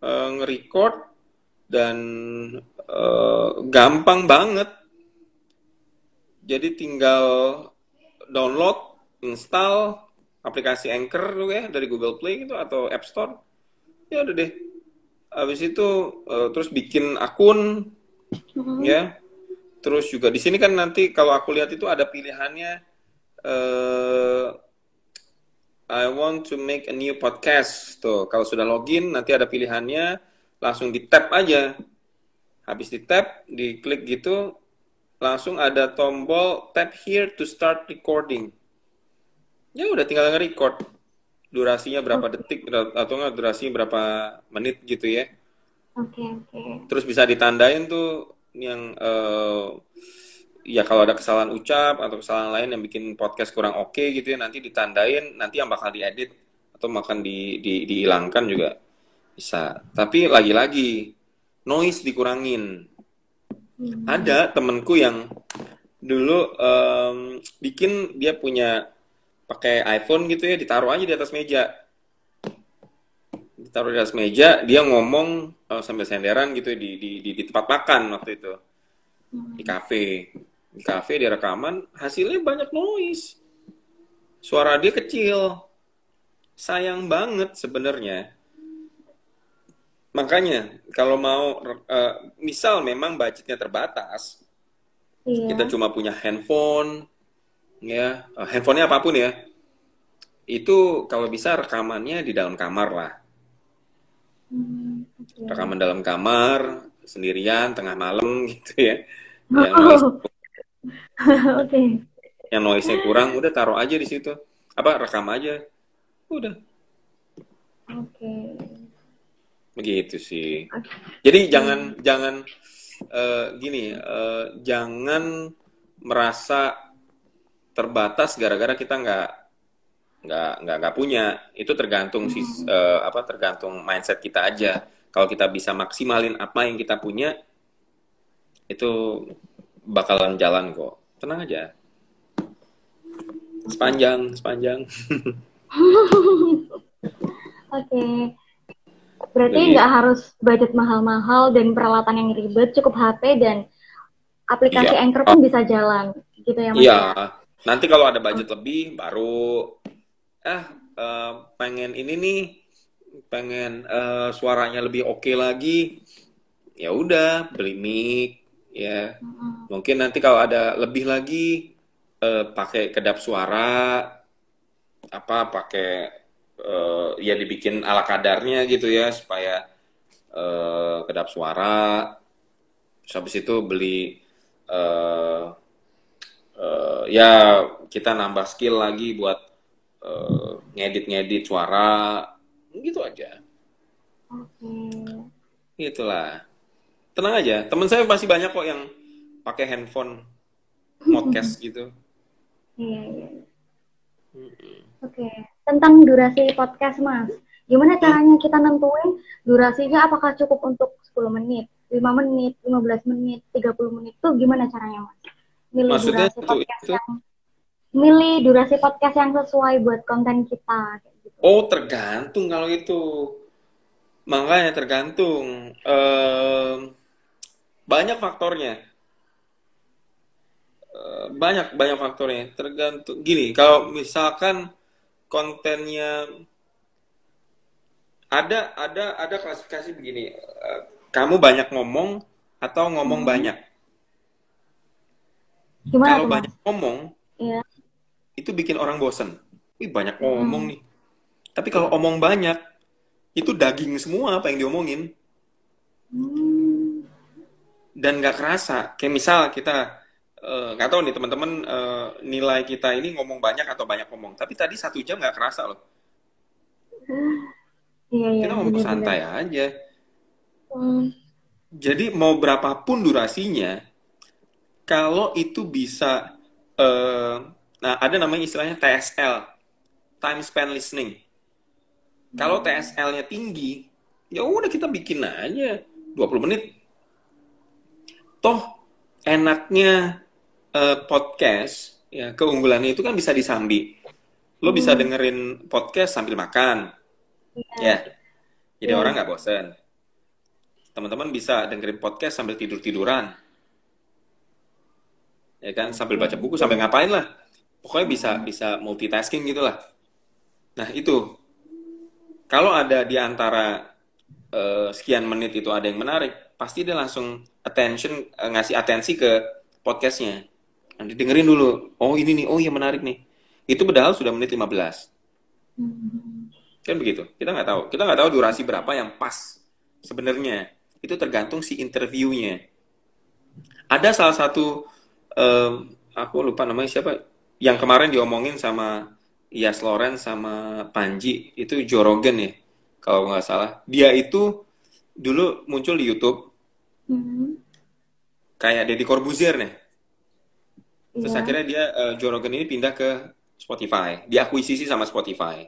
eh, nge-record dan eh, gampang banget. Jadi tinggal download, install aplikasi Anchor tuh ya dari Google Play gitu atau App Store. Ya udah deh. Habis itu eh, terus bikin akun Hmm. ya. Terus juga di sini kan nanti kalau aku lihat itu ada pilihannya eh I want to make a new podcast. Tuh, kalau sudah login nanti ada pilihannya, langsung di tap aja. Habis di tap, diklik gitu, langsung ada tombol tap here to start recording. Ya udah tinggal nge-record. Durasinya berapa detik atau enggak durasinya berapa menit gitu ya. Oke oke Terus bisa ditandain tuh yang eh, ya kalau ada kesalahan ucap atau kesalahan lain yang bikin podcast kurang oke gitu ya nanti ditandain nanti yang bakal diedit atau makan di, di dihilangkan juga bisa. Tapi lagi-lagi noise dikurangin. Hmm. Ada temenku yang dulu em, bikin dia punya pakai iPhone gitu ya ditaruh aja di atas meja ditaruh di atas meja dia ngomong eh, sambil senderan gitu di, di, di, di tempat makan waktu itu. Hmm. di kafe. Di kafe dia rekaman hasilnya banyak noise. Suara dia kecil. Sayang banget sebenarnya. Makanya kalau mau eh, misal memang budgetnya terbatas iya. kita cuma punya handphone ya eh, handphonenya apa pun ya itu kalau bisa rekamannya di dalam kamar lah Hmm, oke. rekaman dalam kamar sendirian tengah malam gitu ya. Yang noise, Oh. oke. Yang noise-nya kurang udah taruh aja di situ. Apa rekam aja. Udah. Oke. Begitu sih. Jadi jangan jangan eh, gini eh, jangan merasa terbatas gara-gara kita nggak nggak nggak nggak punya. Itu tergantung sih eh, apa tergantung mindset kita aja. Kalau kita bisa maksimalin apa yang kita punya itu bakalan jalan kok. Tenang aja. Sepanjang sepanjang. Oke. Berarti Jadi- nggak harus budget mahal-mahal dan peralatan yang ribet, cukup HP dan aplikasi Iya. Anchor pun bisa jalan, gitu ya Mas? Iya, nanti kalau ada budget lebih baru ah eh, pengen ini nih, pengen eh, suaranya lebih oke lagi, ya udah beli mic ya. Mm-mm. Mungkin nanti kalau ada lebih lagi eh, pakai kedap suara apa pakai eh, ya dibikin ala kadarnya gitu ya supaya eh, kedap suara. Terus habis itu beli eh, eh, ya kita nambah skill lagi buat eh, ngedit-ngedit suara gitu aja. Oke. Itulah. Tenang aja, teman saya masih banyak kok yang pakai handphone podcast gitu. Iya, iya. Oke. Tentang durasi podcast, Mas. Gimana caranya kita nentuin durasinya apakah cukup untuk 10 menit, 5 menit, 15 menit, 30 menit tuh gimana caranya, Mas? Milih Maksudnya durasi itu- podcast itu- yang milih durasi podcast yang sesuai buat konten kita gitu. Oh, tergantung kalau itu. Makanya tergantung. Em, banyak faktornya. Eh, banyak banyak faktornya. Tergantung. Gini, kalau misalkan kontennya ada ada ada klasifikasi begini. Eh, kamu banyak ngomong atau ngomong Hmm. banyak. Gimana Kalau banyak ngomong, Iya. Itu bikin orang bosen. Wih, banyak ngomong nih. Tapi kalau omong banyak, itu daging semua apa yang diomongin. Hmm. Dan nggak kerasa. Kayak misal kita, eh, nggak tahu nih teman-teman eh, nilai kita ini ngomong banyak atau banyak ngomong. Tapi tadi satu jam nggak kerasa loh. Iya, iya, Kita ngomong santai aja. Hmm. Jadi mau berapapun durasinya, kalau itu bisa, eh, nah ada namanya istilahnya TSL, time spent listening. Kalau TSL-nya tinggi, ya udah kita bikin aja 20 menit. Toh enaknya eh, podcast, ya keunggulannya itu kan bisa disambi. Lo bisa dengerin podcast sambil makan, ya. Jadi Iya. orang nggak bosen. Teman-teman bisa dengerin podcast sambil tidur-tiduran. Ya kan, sambil baca buku, sambil ngapain lah. Pokoknya bisa bisa multitasking gitu lah. Nah, itu. Kalau ada di antara eh, sekian menit itu ada yang menarik, pasti dia langsung attention eh, ngasih atensi ke podcastnya. Nanti dengerin dulu. Oh, ini nih. Oh, iya menarik nih. Itu padahal sudah menit 15. Hmm. Kan begitu. Kita nggak tahu. Kita nggak tahu durasi berapa yang pas sebenarnya. Itu tergantung si interviewnya. Ada salah satu, em, aku lupa namanya siapa, yang kemarin diomongin sama Yas Loren sama Panji, itu Joe Rogan ya, kalau nggak salah. Dia itu dulu muncul di YouTube, Hmm. kayak Deddy Corbuzier nih. Terus Iya. akhirnya dia, eh, Joe Rogan ini pindah ke Spotify. Diakuisisi sama Spotify.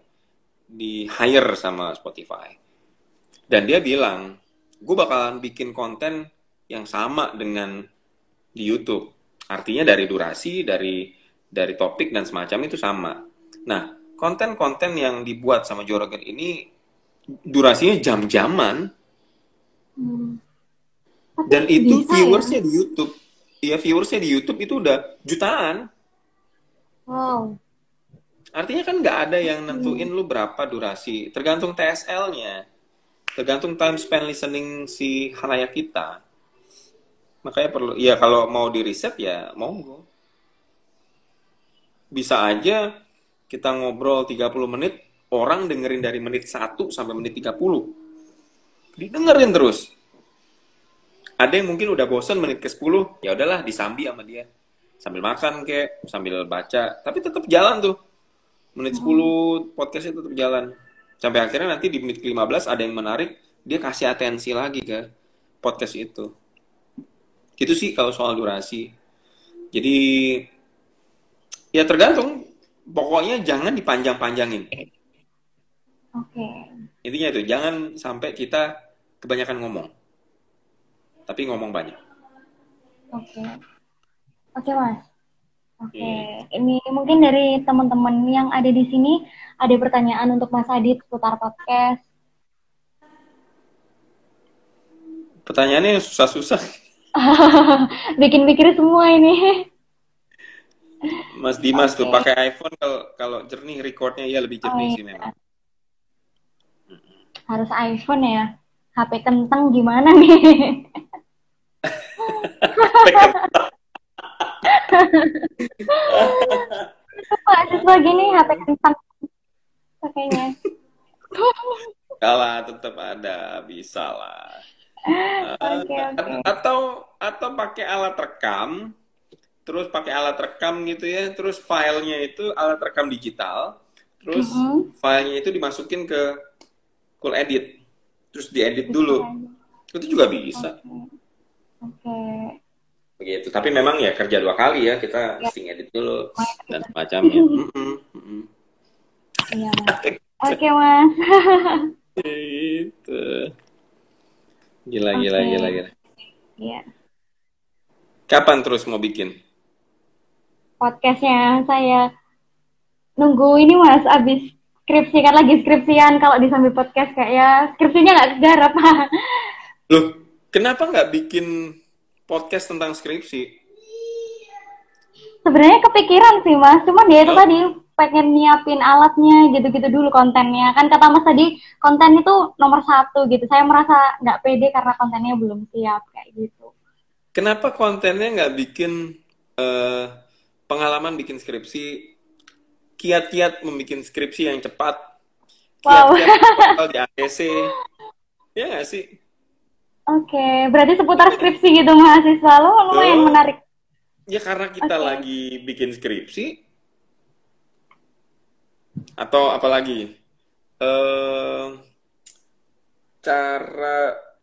Di hire sama Spotify. Dan dia bilang, gue bakalan bikin konten yang sama dengan di YouTube. Artinya dari durasi, dari dari topik dan semacam itu sama. Nah, konten-konten yang dibuat sama Joe Rogan ini durasinya jam-jaman Hmm. Tapi dan itu ya? viewersnya di YouTube. Iya, viewersnya di YouTube itu udah jutaan. Wow. Artinya kan nggak ada yang nentuin lu berapa durasi, tergantung TSL-nya, tergantung time spent listening si halayak kita. Makanya perlu, ya kalau mau di riset ya monggo. Bisa aja kita ngobrol 30 menit, orang dengerin dari menit 1 sampai menit 30. Didengerin terus. Ada yang mungkin udah bosen menit ke 10, ya udahlah disambi sama dia. Sambil makan kek, sambil baca, tapi tetap jalan tuh menit 10 podcastnya tetap jalan sampai akhirnya nanti di menit ke-15 ada yang menarik dia kasih atensi lagi ke podcast itu gitu sih kalau soal durasi jadi ya tergantung pokoknya jangan dipanjang-panjangin. Oke. Intinya itu, jangan sampai kita kebanyakan ngomong. Tapi ngomong banyak. Oke. Oke, Mas. Oke. Hmm. Ini mungkin dari teman-teman yang ada di sini ada pertanyaan untuk Mas Adit seputar podcast. Pertanyaannya susah-susah. Bikin mikir semua ini. Mas Dimas tuh Oke. pakai iPhone kalau kalau jernih recordnya ya lebih jernih Oh, sih iya. memang. Harus iPhone ya. HP kentang gimana nih? Mahasiswa gini HP kentang pakainya. Kalah tetap ada, bisa lah. Oke, oke. Atau atau pakai alat rekam, terus pakai alat rekam gitu ya, terus filenya itu alat rekam digital, terus Mhm. filenya itu dimasukin ke Cool Edit, terus diedit dulu, itu juga bisa. Oke. Begitu. Tapi memang ya kerja dua kali ya, kita mesti ngedit dulu dan semacamnya. Iya, Mas. Oke, Mas. Gitu. Gila, gila, Oke. gila, gila. Iya. Kapan terus mau bikin? Podcastnya saya nunggu ini Mas, abis skripsi kan lagi skripsian kalau di sambil podcast kayak ya skripsinya nggak kegarap. Loh, kenapa nggak bikin podcast tentang skripsi? Sebenarnya kepikiran sih Mas, cuma dia itu Oh. tadi pengen nyiapin alatnya gitu-gitu dulu kontennya. Kan kata Mas tadi konten itu nomor satu gitu. Saya merasa nggak pede karena kontennya belum siap kayak gitu. Kenapa kontennya nggak bikin eh, pengalaman bikin skripsi, kiat-kiat membuat skripsi yang cepat, Wow. kiat-kiat total di ACC, ya nggak sih? Oke, berarti seputar skripsi gitu mahasiswa lo lumayan menarik. Ya karena kita Oke. lagi bikin skripsi, atau apalagi eh cara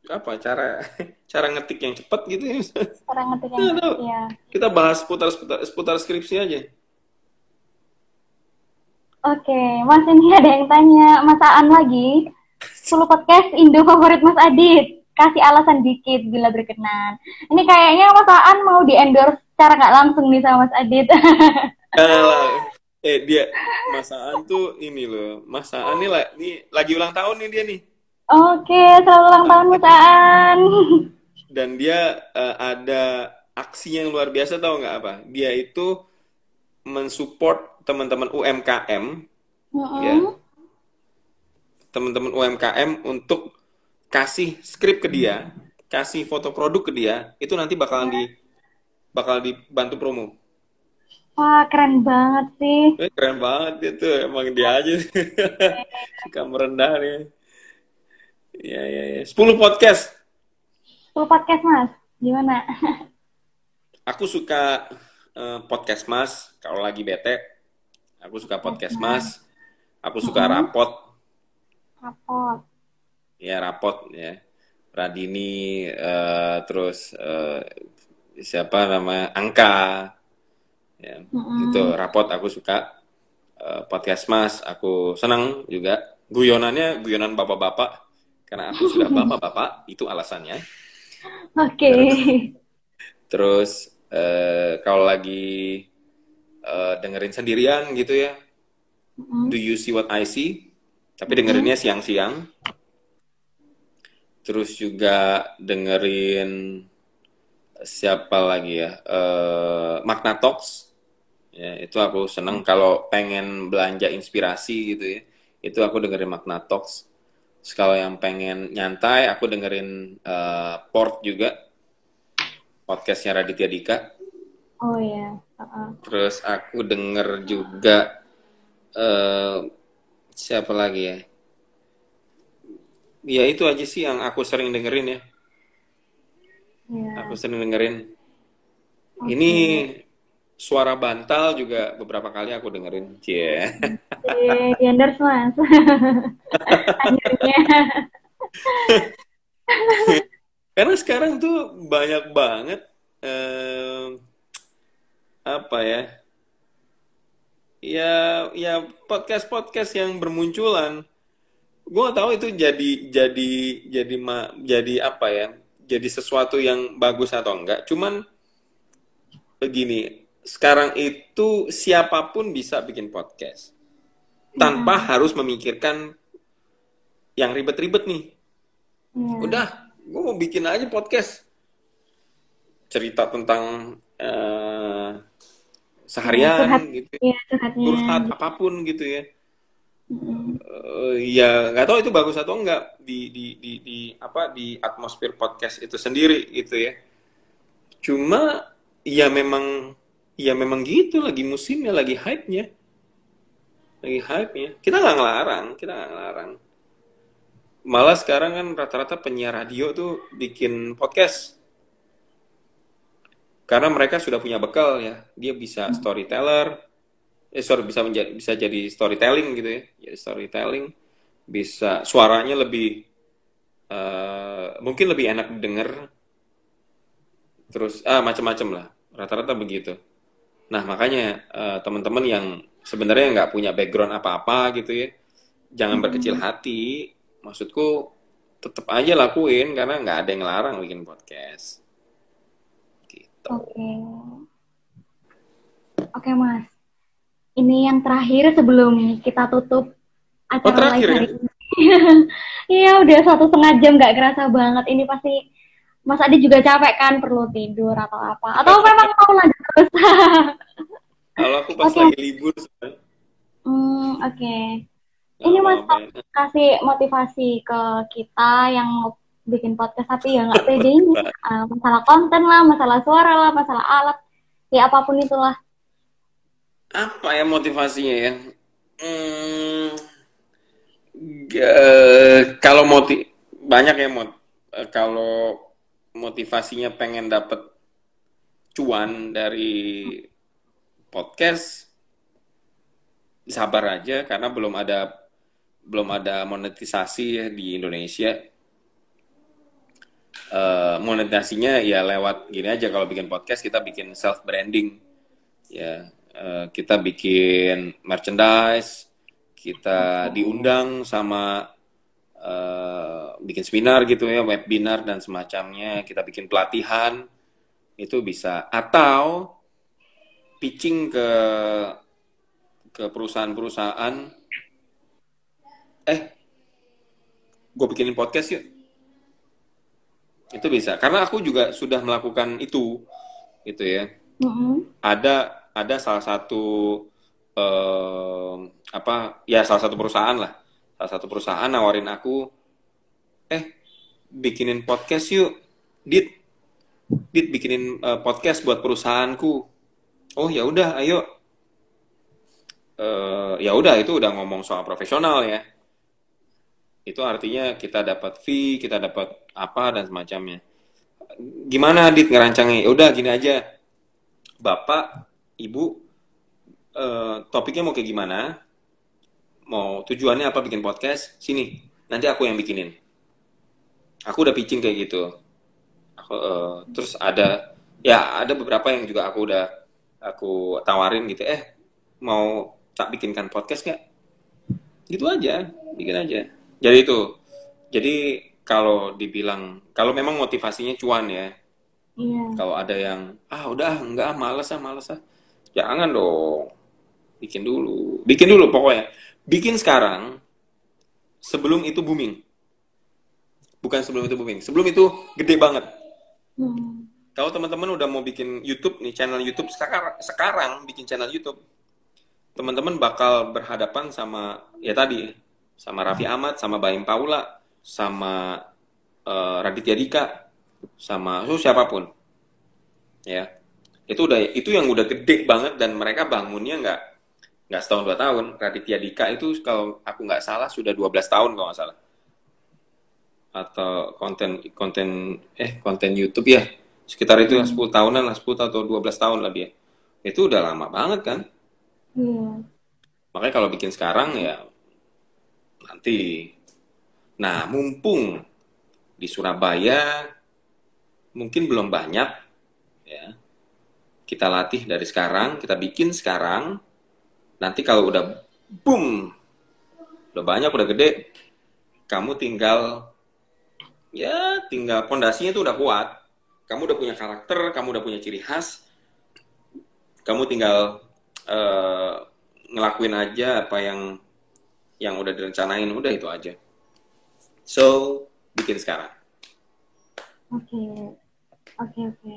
apa cara cara ngetik yang cepat gitu ya Cara ngetik yang tahu. ya. kita bahas seputar seputar, seputar skripsi aja Oke, Mas ini ada yang tanya, Masaan lagi. 10 podcast Indo favorit Mas Adit. Kasih alasan dikit bila berkenan. Ini kayaknya Mas Aan mau di endorse secara nggak langsung nih sama Mas Adit. Kalah. eh dia masaan tuh ini loh masaan nih lah nih lagi ulang tahun nih dia nih Oke, selamat ulang tahun Mas Aan. dan dia eh, ada aksi yang luar biasa tahu nggak apa dia itu mensupport teman-teman UMKM ya Mm-mm. teman-teman UMKM untuk kasih skrip ke dia, kasih foto produk ke dia, itu nanti bakalan di bakal dibantu promo. Wah, keren banget sih. Eh, keren banget itu, emang dia aja suka merendah nih. Ya ya ya. 10 podcast. 10 podcast Mas. Gimana? Aku suka eh, podcast Mas kalau lagi bete. Aku suka podcast Mas. Aku suka rapot. Rapot. ya rapot ya Radini eh, terus eh, siapa nama Angka ya Mm-mm. itu rapot aku suka Eh, podcast Mas aku senang juga guyonannya guyonan bapak-bapak karena aku sudah bapak-bapak itu alasannya Oke. terus eh, kalau lagi eh, dengerin sendirian gitu ya Mm-mm. Do you see what I see? Tapi dengerinnya siang-siang. Terus juga dengerin siapa lagi ya? Eh Magna Talks. Ya, itu aku seneng kalau pengen belanja inspirasi gitu ya. Itu aku dengerin Magna Talks. Terus kalau yang pengen nyantai, aku dengerin eh, Port juga. Podcastnya Raditya Dika. Oh ya. Heeh. Terus aku denger juga eh siapa lagi ya? Ya itu aja sih yang aku sering dengerin ya. Iya. Aku sering dengerin. Ini suara bantal juga beberapa kali aku dengerin. Cie. Di, di endorse Mas. Akhirnya. Karena sekarang tuh banyak banget eh, apa ya? ya ya podcast podcast yang bermunculan gue gak tahu itu jadi jadi jadi ma, jadi apa ya jadi sesuatu yang bagus atau enggak cuman begini sekarang itu siapa pun bisa bikin podcast tanpa Iya. harus memikirkan yang ribet-ribet nih Iya. udah gue mau bikin aja podcast cerita tentang eh, seharian curhat. gitu Iya, curhatnya. curhat apa pun gitu ya Mm. Eh, ya nggak tahu itu bagus atau enggak di di di di apa di atmosfer podcast itu sendiri gitu ya cuma ya memang ya memang gitu. Lagi musimnya lagi hype nya lagi hype nya kita nggak ngelarang kita nggak ngelarang. Malah sekarang kan rata-rata penyiar radio tuh bikin podcast. Karena mereka sudah punya bekal ya. Dia bisa storyteller. Eh sorry bisa menjadi bisa jadi storytelling gitu ya. Jadi storytelling. Bisa suaranya lebih eh, mungkin lebih enak didengar. Terus ah macam-macam lah. Rata-rata begitu nah makanya eh, teman-teman yang sebenarnya nggak punya background apa-apa gitu ya jangan berkecil hati maksudku tetap aja lakuin karena nggak ada yang ngelarang bikin podcast gitu Oke. Oke, Mas. Ini yang terakhir sebelum kita tutup acara Oh, terakhir live ya? hari ini. Iya, udah satu setengah jam nggak kerasa banget. Ini pasti Mas Adi juga capek kan, perlu tidur atau apa? Atau memang mau lanjut terus? kalau aku pas Oke. lagi libur hmm, oke. nggak Ini Mas apa-apa. kasih motivasi ke kita yang mau bikin podcast tapi ya nggak pede ini. Ah, masalah konten lah, masalah suara lah, masalah alat, ya apa pun itulah. apa ya motivasinya ya? Hmm, ge- kalau motiv banyak ya mot eh, kalau motivasinya pengen dapet cuan dari podcast sabar aja karena belum ada belum ada monetisasi ya di Indonesia. Eh, monetisasinya ya lewat gini aja kalau bikin podcast kita bikin self branding ya eh, kita bikin merchandise kita diundang sama eh, bikin seminar gitu ya webinar dan semacamnya kita bikin pelatihan itu bisa. Atau pitching ke ke perusahaan-perusahaan. Eh gue bikinin podcast yuk. Itu bisa. Karena aku juga sudah melakukan itu gitu ya. Mm-mm. ada ada salah satu em, apa ya salah satu perusahaan lah. Salah satu perusahaan nawarin aku eh bikinin podcast yuk. Dit. Dit bikinin eh, podcast buat perusahaanku. Oh ya udah ayo. Eh, ya udah itu udah ngomong soal profesional ya. Itu artinya kita dapat fee kita dapat apa dan semacamnya. Gimana dit ngerancangnya ya udah gini aja. Bapak ibu eh, topiknya mau kayak gimana? Mau tujuannya apa bikin podcast? Sini nanti aku yang bikinin aku udah pitching kayak gitu. Aku eh, terus ada ya ada beberapa yang juga aku udah aku tawarin gitu. Eh mau tak bikinkan podcast nggak? Gitu aja bikin aja. Jadi itu jadi kalau dibilang kalau memang motivasinya cuan ya. Iya. kalau ada yang ah udah enggak males ah males ah. Jangan dong bikin dulu. Bikin dulu pokoknya. Bikin sekarang sebelum itu booming bukan sebelum itu booming sebelum itu gede banget. Hmm. kalau teman-teman udah mau bikin YouTube nih channel YouTube sekarang sekarang bikin channel YouTube. Teman-teman bakal berhadapan sama ya tadi sama Raffi Ahmad sama Baim Paula sama eh, Raditya Dika sama so, siapa pun. Ya. Itu udah itu yang udah gede banget dan mereka bangunnya nggak nggak setahun dua tahun. Raditya Dika itu kalau aku nggak salah sudah 12 tahun kalau nggak salah atau konten konten eh konten YouTube ya. Sekitar itu yang 10 tahunan lah 10 atau 12 tahun lah dia. Itu udah lama banget kan? Iya. makanya kalau bikin sekarang ya nanti. Nah mumpung di Surabaya mungkin belum banyak ya. Kita latih dari sekarang kita bikin sekarang nanti kalau udah boom, udah banyak, udah gede, kamu tinggal ya tinggal pondasinya tuh udah kuat. Kamu udah punya karakter, kamu udah punya ciri khas. Kamu tinggal eh, ngelakuin aja apa yang yang udah direncanain, udah itu aja. So, bikin sekarang. Oke. Oke, oke.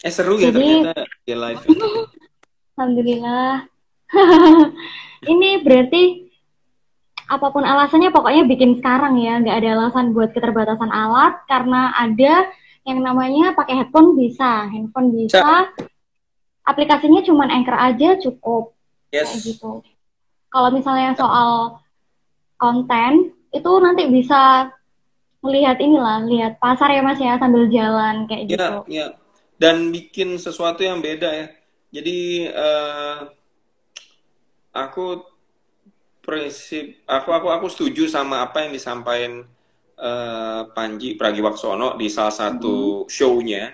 Eh seru ya Jadi- ternyata di live. Alhamdulillah. Ini berarti apa pun alasannya pokoknya bikin sekarang ya, nggak ada alasan buat keterbatasan alat karena ada yang namanya pakai headphone bisa, handphone bisa, aplikasinya cuman Anchor aja cukup kayak Yes. gitu. Kalau misalnya soal konten itu nanti bisa melihat inilah, lihat pasar ya Mas ya sambil jalan kayak gitu. Ya, ya. Dan bikin sesuatu yang beda ya. Jadi eh, aku prinsip aku aku aku setuju sama apa yang disampaikan eh, Panji Pragiwaksono di salah satu show-nya.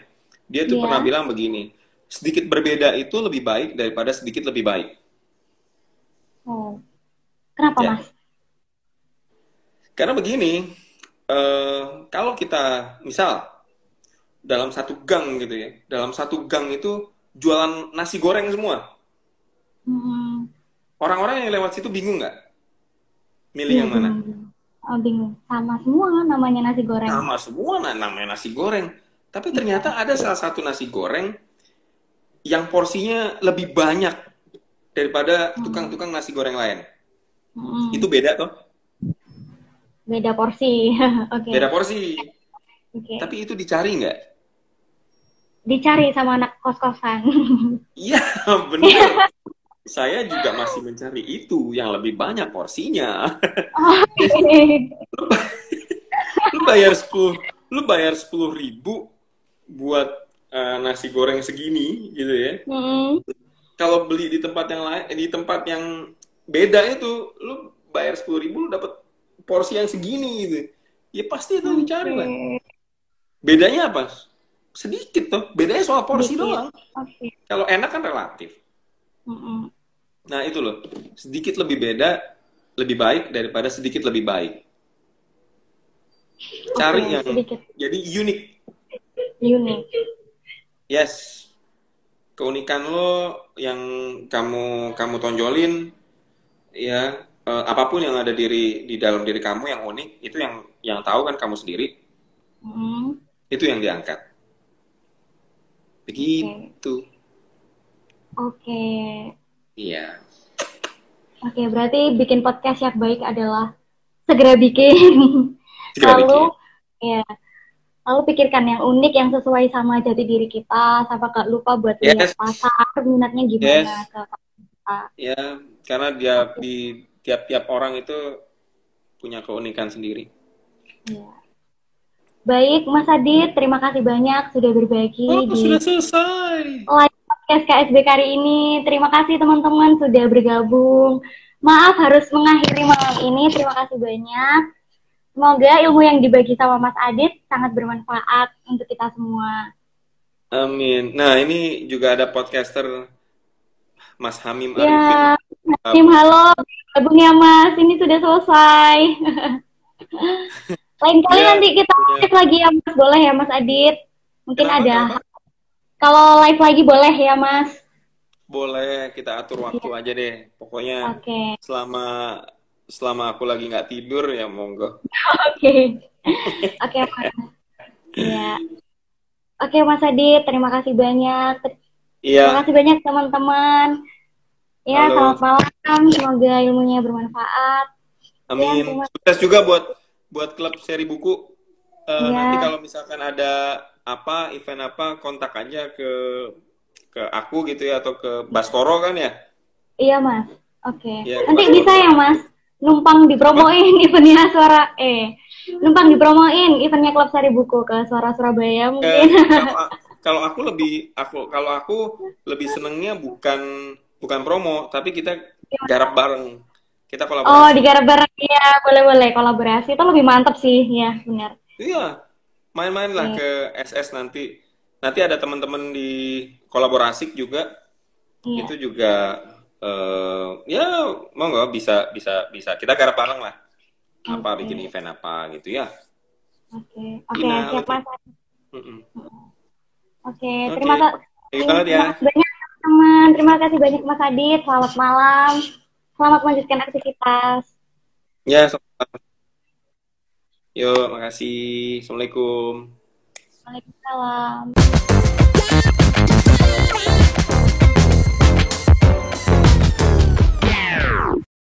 Dia tuh Iya. pernah bilang begini, sedikit berbeda itu lebih baik daripada sedikit lebih baik. Oh. Kenapa Ya. Mas? Karena begini, eh, kalau kita misal dalam satu gang gitu ya, dalam satu gang itu jualan nasi goreng semua. Hmm, Orang-orang yang lewat situ bingung nggak? Milih iya, yang mana? bingung. Oh, bingung. Sama semua namanya nasi goreng. Sama semua nah, namanya nasi goreng. Tapi ternyata ada salah satu nasi goreng yang porsinya lebih banyak daripada tukang-tukang nasi goreng lain. Hmm, Itu beda toh? beda porsi. Oke. Beda porsi. Oke. Tapi itu dicari nggak? Dicari sama anak kos-kosan. Iya, benar. Saya juga masih mencari itu yang lebih banyak porsinya. lu bayar 10 lu bayar 10 ribu buat eh, nasi goreng segini gitu ya. Hmm, Kalau beli di tempat yang lain di tempat yang beda itu lu bayar 10 ribu lu dapat porsi yang segini gitu. Ya pasti itu dicari lah. Bedanya apa? Sedikit tuh. Bedanya soal porsi Sedikit. doang. Oke. Kalau enak kan relatif. Mm-mm. Nah itu loh, sedikit lebih beda, lebih baik daripada sedikit lebih baik. Cari yang sedikit jadi unik. unik. Yes, keunikan lo yang kamu kamu tonjolin, ya eh, apa pun yang ada diri di dalam diri kamu yang unik itu yang yang tahu kan kamu sendiri, Hmm, itu yang diangkat. Begitu, Oke. iya. Oke, berarti bikin podcast yang baik adalah segera bikin. Segera lalu, bikin. ya, lalu pikirkan yang unik yang sesuai sama jati diri kita, sama gak lupa buat lihat Yes. pasar, minatnya gimana Yes. ke kita. Ya, karena dia di tiap-tiap orang itu punya keunikan sendiri. Iya. Baik, Mas Adit, terima kasih banyak sudah berbagi Oh, di sudah selesai. live podcast KSB kali ini. Terima kasih teman-teman sudah bergabung. Maaf harus mengakhiri malam ini. Terima kasih banyak. Semoga ilmu yang dibagi sama Mas Adit sangat bermanfaat untuk kita semua. Amin. Nah, ini juga ada podcaster Mas Hamim Arifin. Ya, tim halo, gabung ya Mas. Ini sudah selesai. Lain kali Ya, nanti kita live lagi ya Mas. Boleh ya Mas Adit? Mungkin Kenapa, ada. kenapa? Kalau live lagi boleh ya Mas. Boleh kita atur waktu aja deh. Pokoknya Oke. selama selama aku lagi nggak tidur ya monggo. Oke. Oke, Mas. Ya. Oke, Mas Adit, terima kasih banyak. Terima Iya, kasih banyak teman-teman. Ya, Halo. selamat malam. Semoga ilmunya bermanfaat. amin. terima- Sukses juga buat buat klub seri buku. Eh, Iya. Nanti kalau misalkan ada apa event apa kontak aja ke ke aku gitu ya atau ke Baskoro kan ya. Iya, Mas. Oke. Iya, Nanti Mas. bisa ya, Mas? Numpang dipromoin eventnya suara eh numpang dipromoin eventnya klub sari buku ke suara Surabaya Eh, mungkin. kalau, kalau aku lebih aku kalau aku lebih senengnya bukan bukan promo tapi kita garap bareng kita oh, kolaborasi digarap bareng ya, boleh-boleh kolaborasi itu lebih mantap sih, ya, benar. iya main-main lah Iya. ke SS nanti nanti ada teman-teman di kolaborasi juga Iya. itu juga eh ya monggo bisa bisa bisa kita garap bareng lah. Apa Oke. bikin event apa gitu ya. Oke, siap oke. Mm-mm. Oke, Oke. terima kasih. Ya. Banyak teman. Terima kasih banyak Mas Adit. Selamat malam. Selamat melanjutkan aktivitas. Ya, sama-sama. Yuk, makasih. Assalamualaikum. Waalaikumsalam.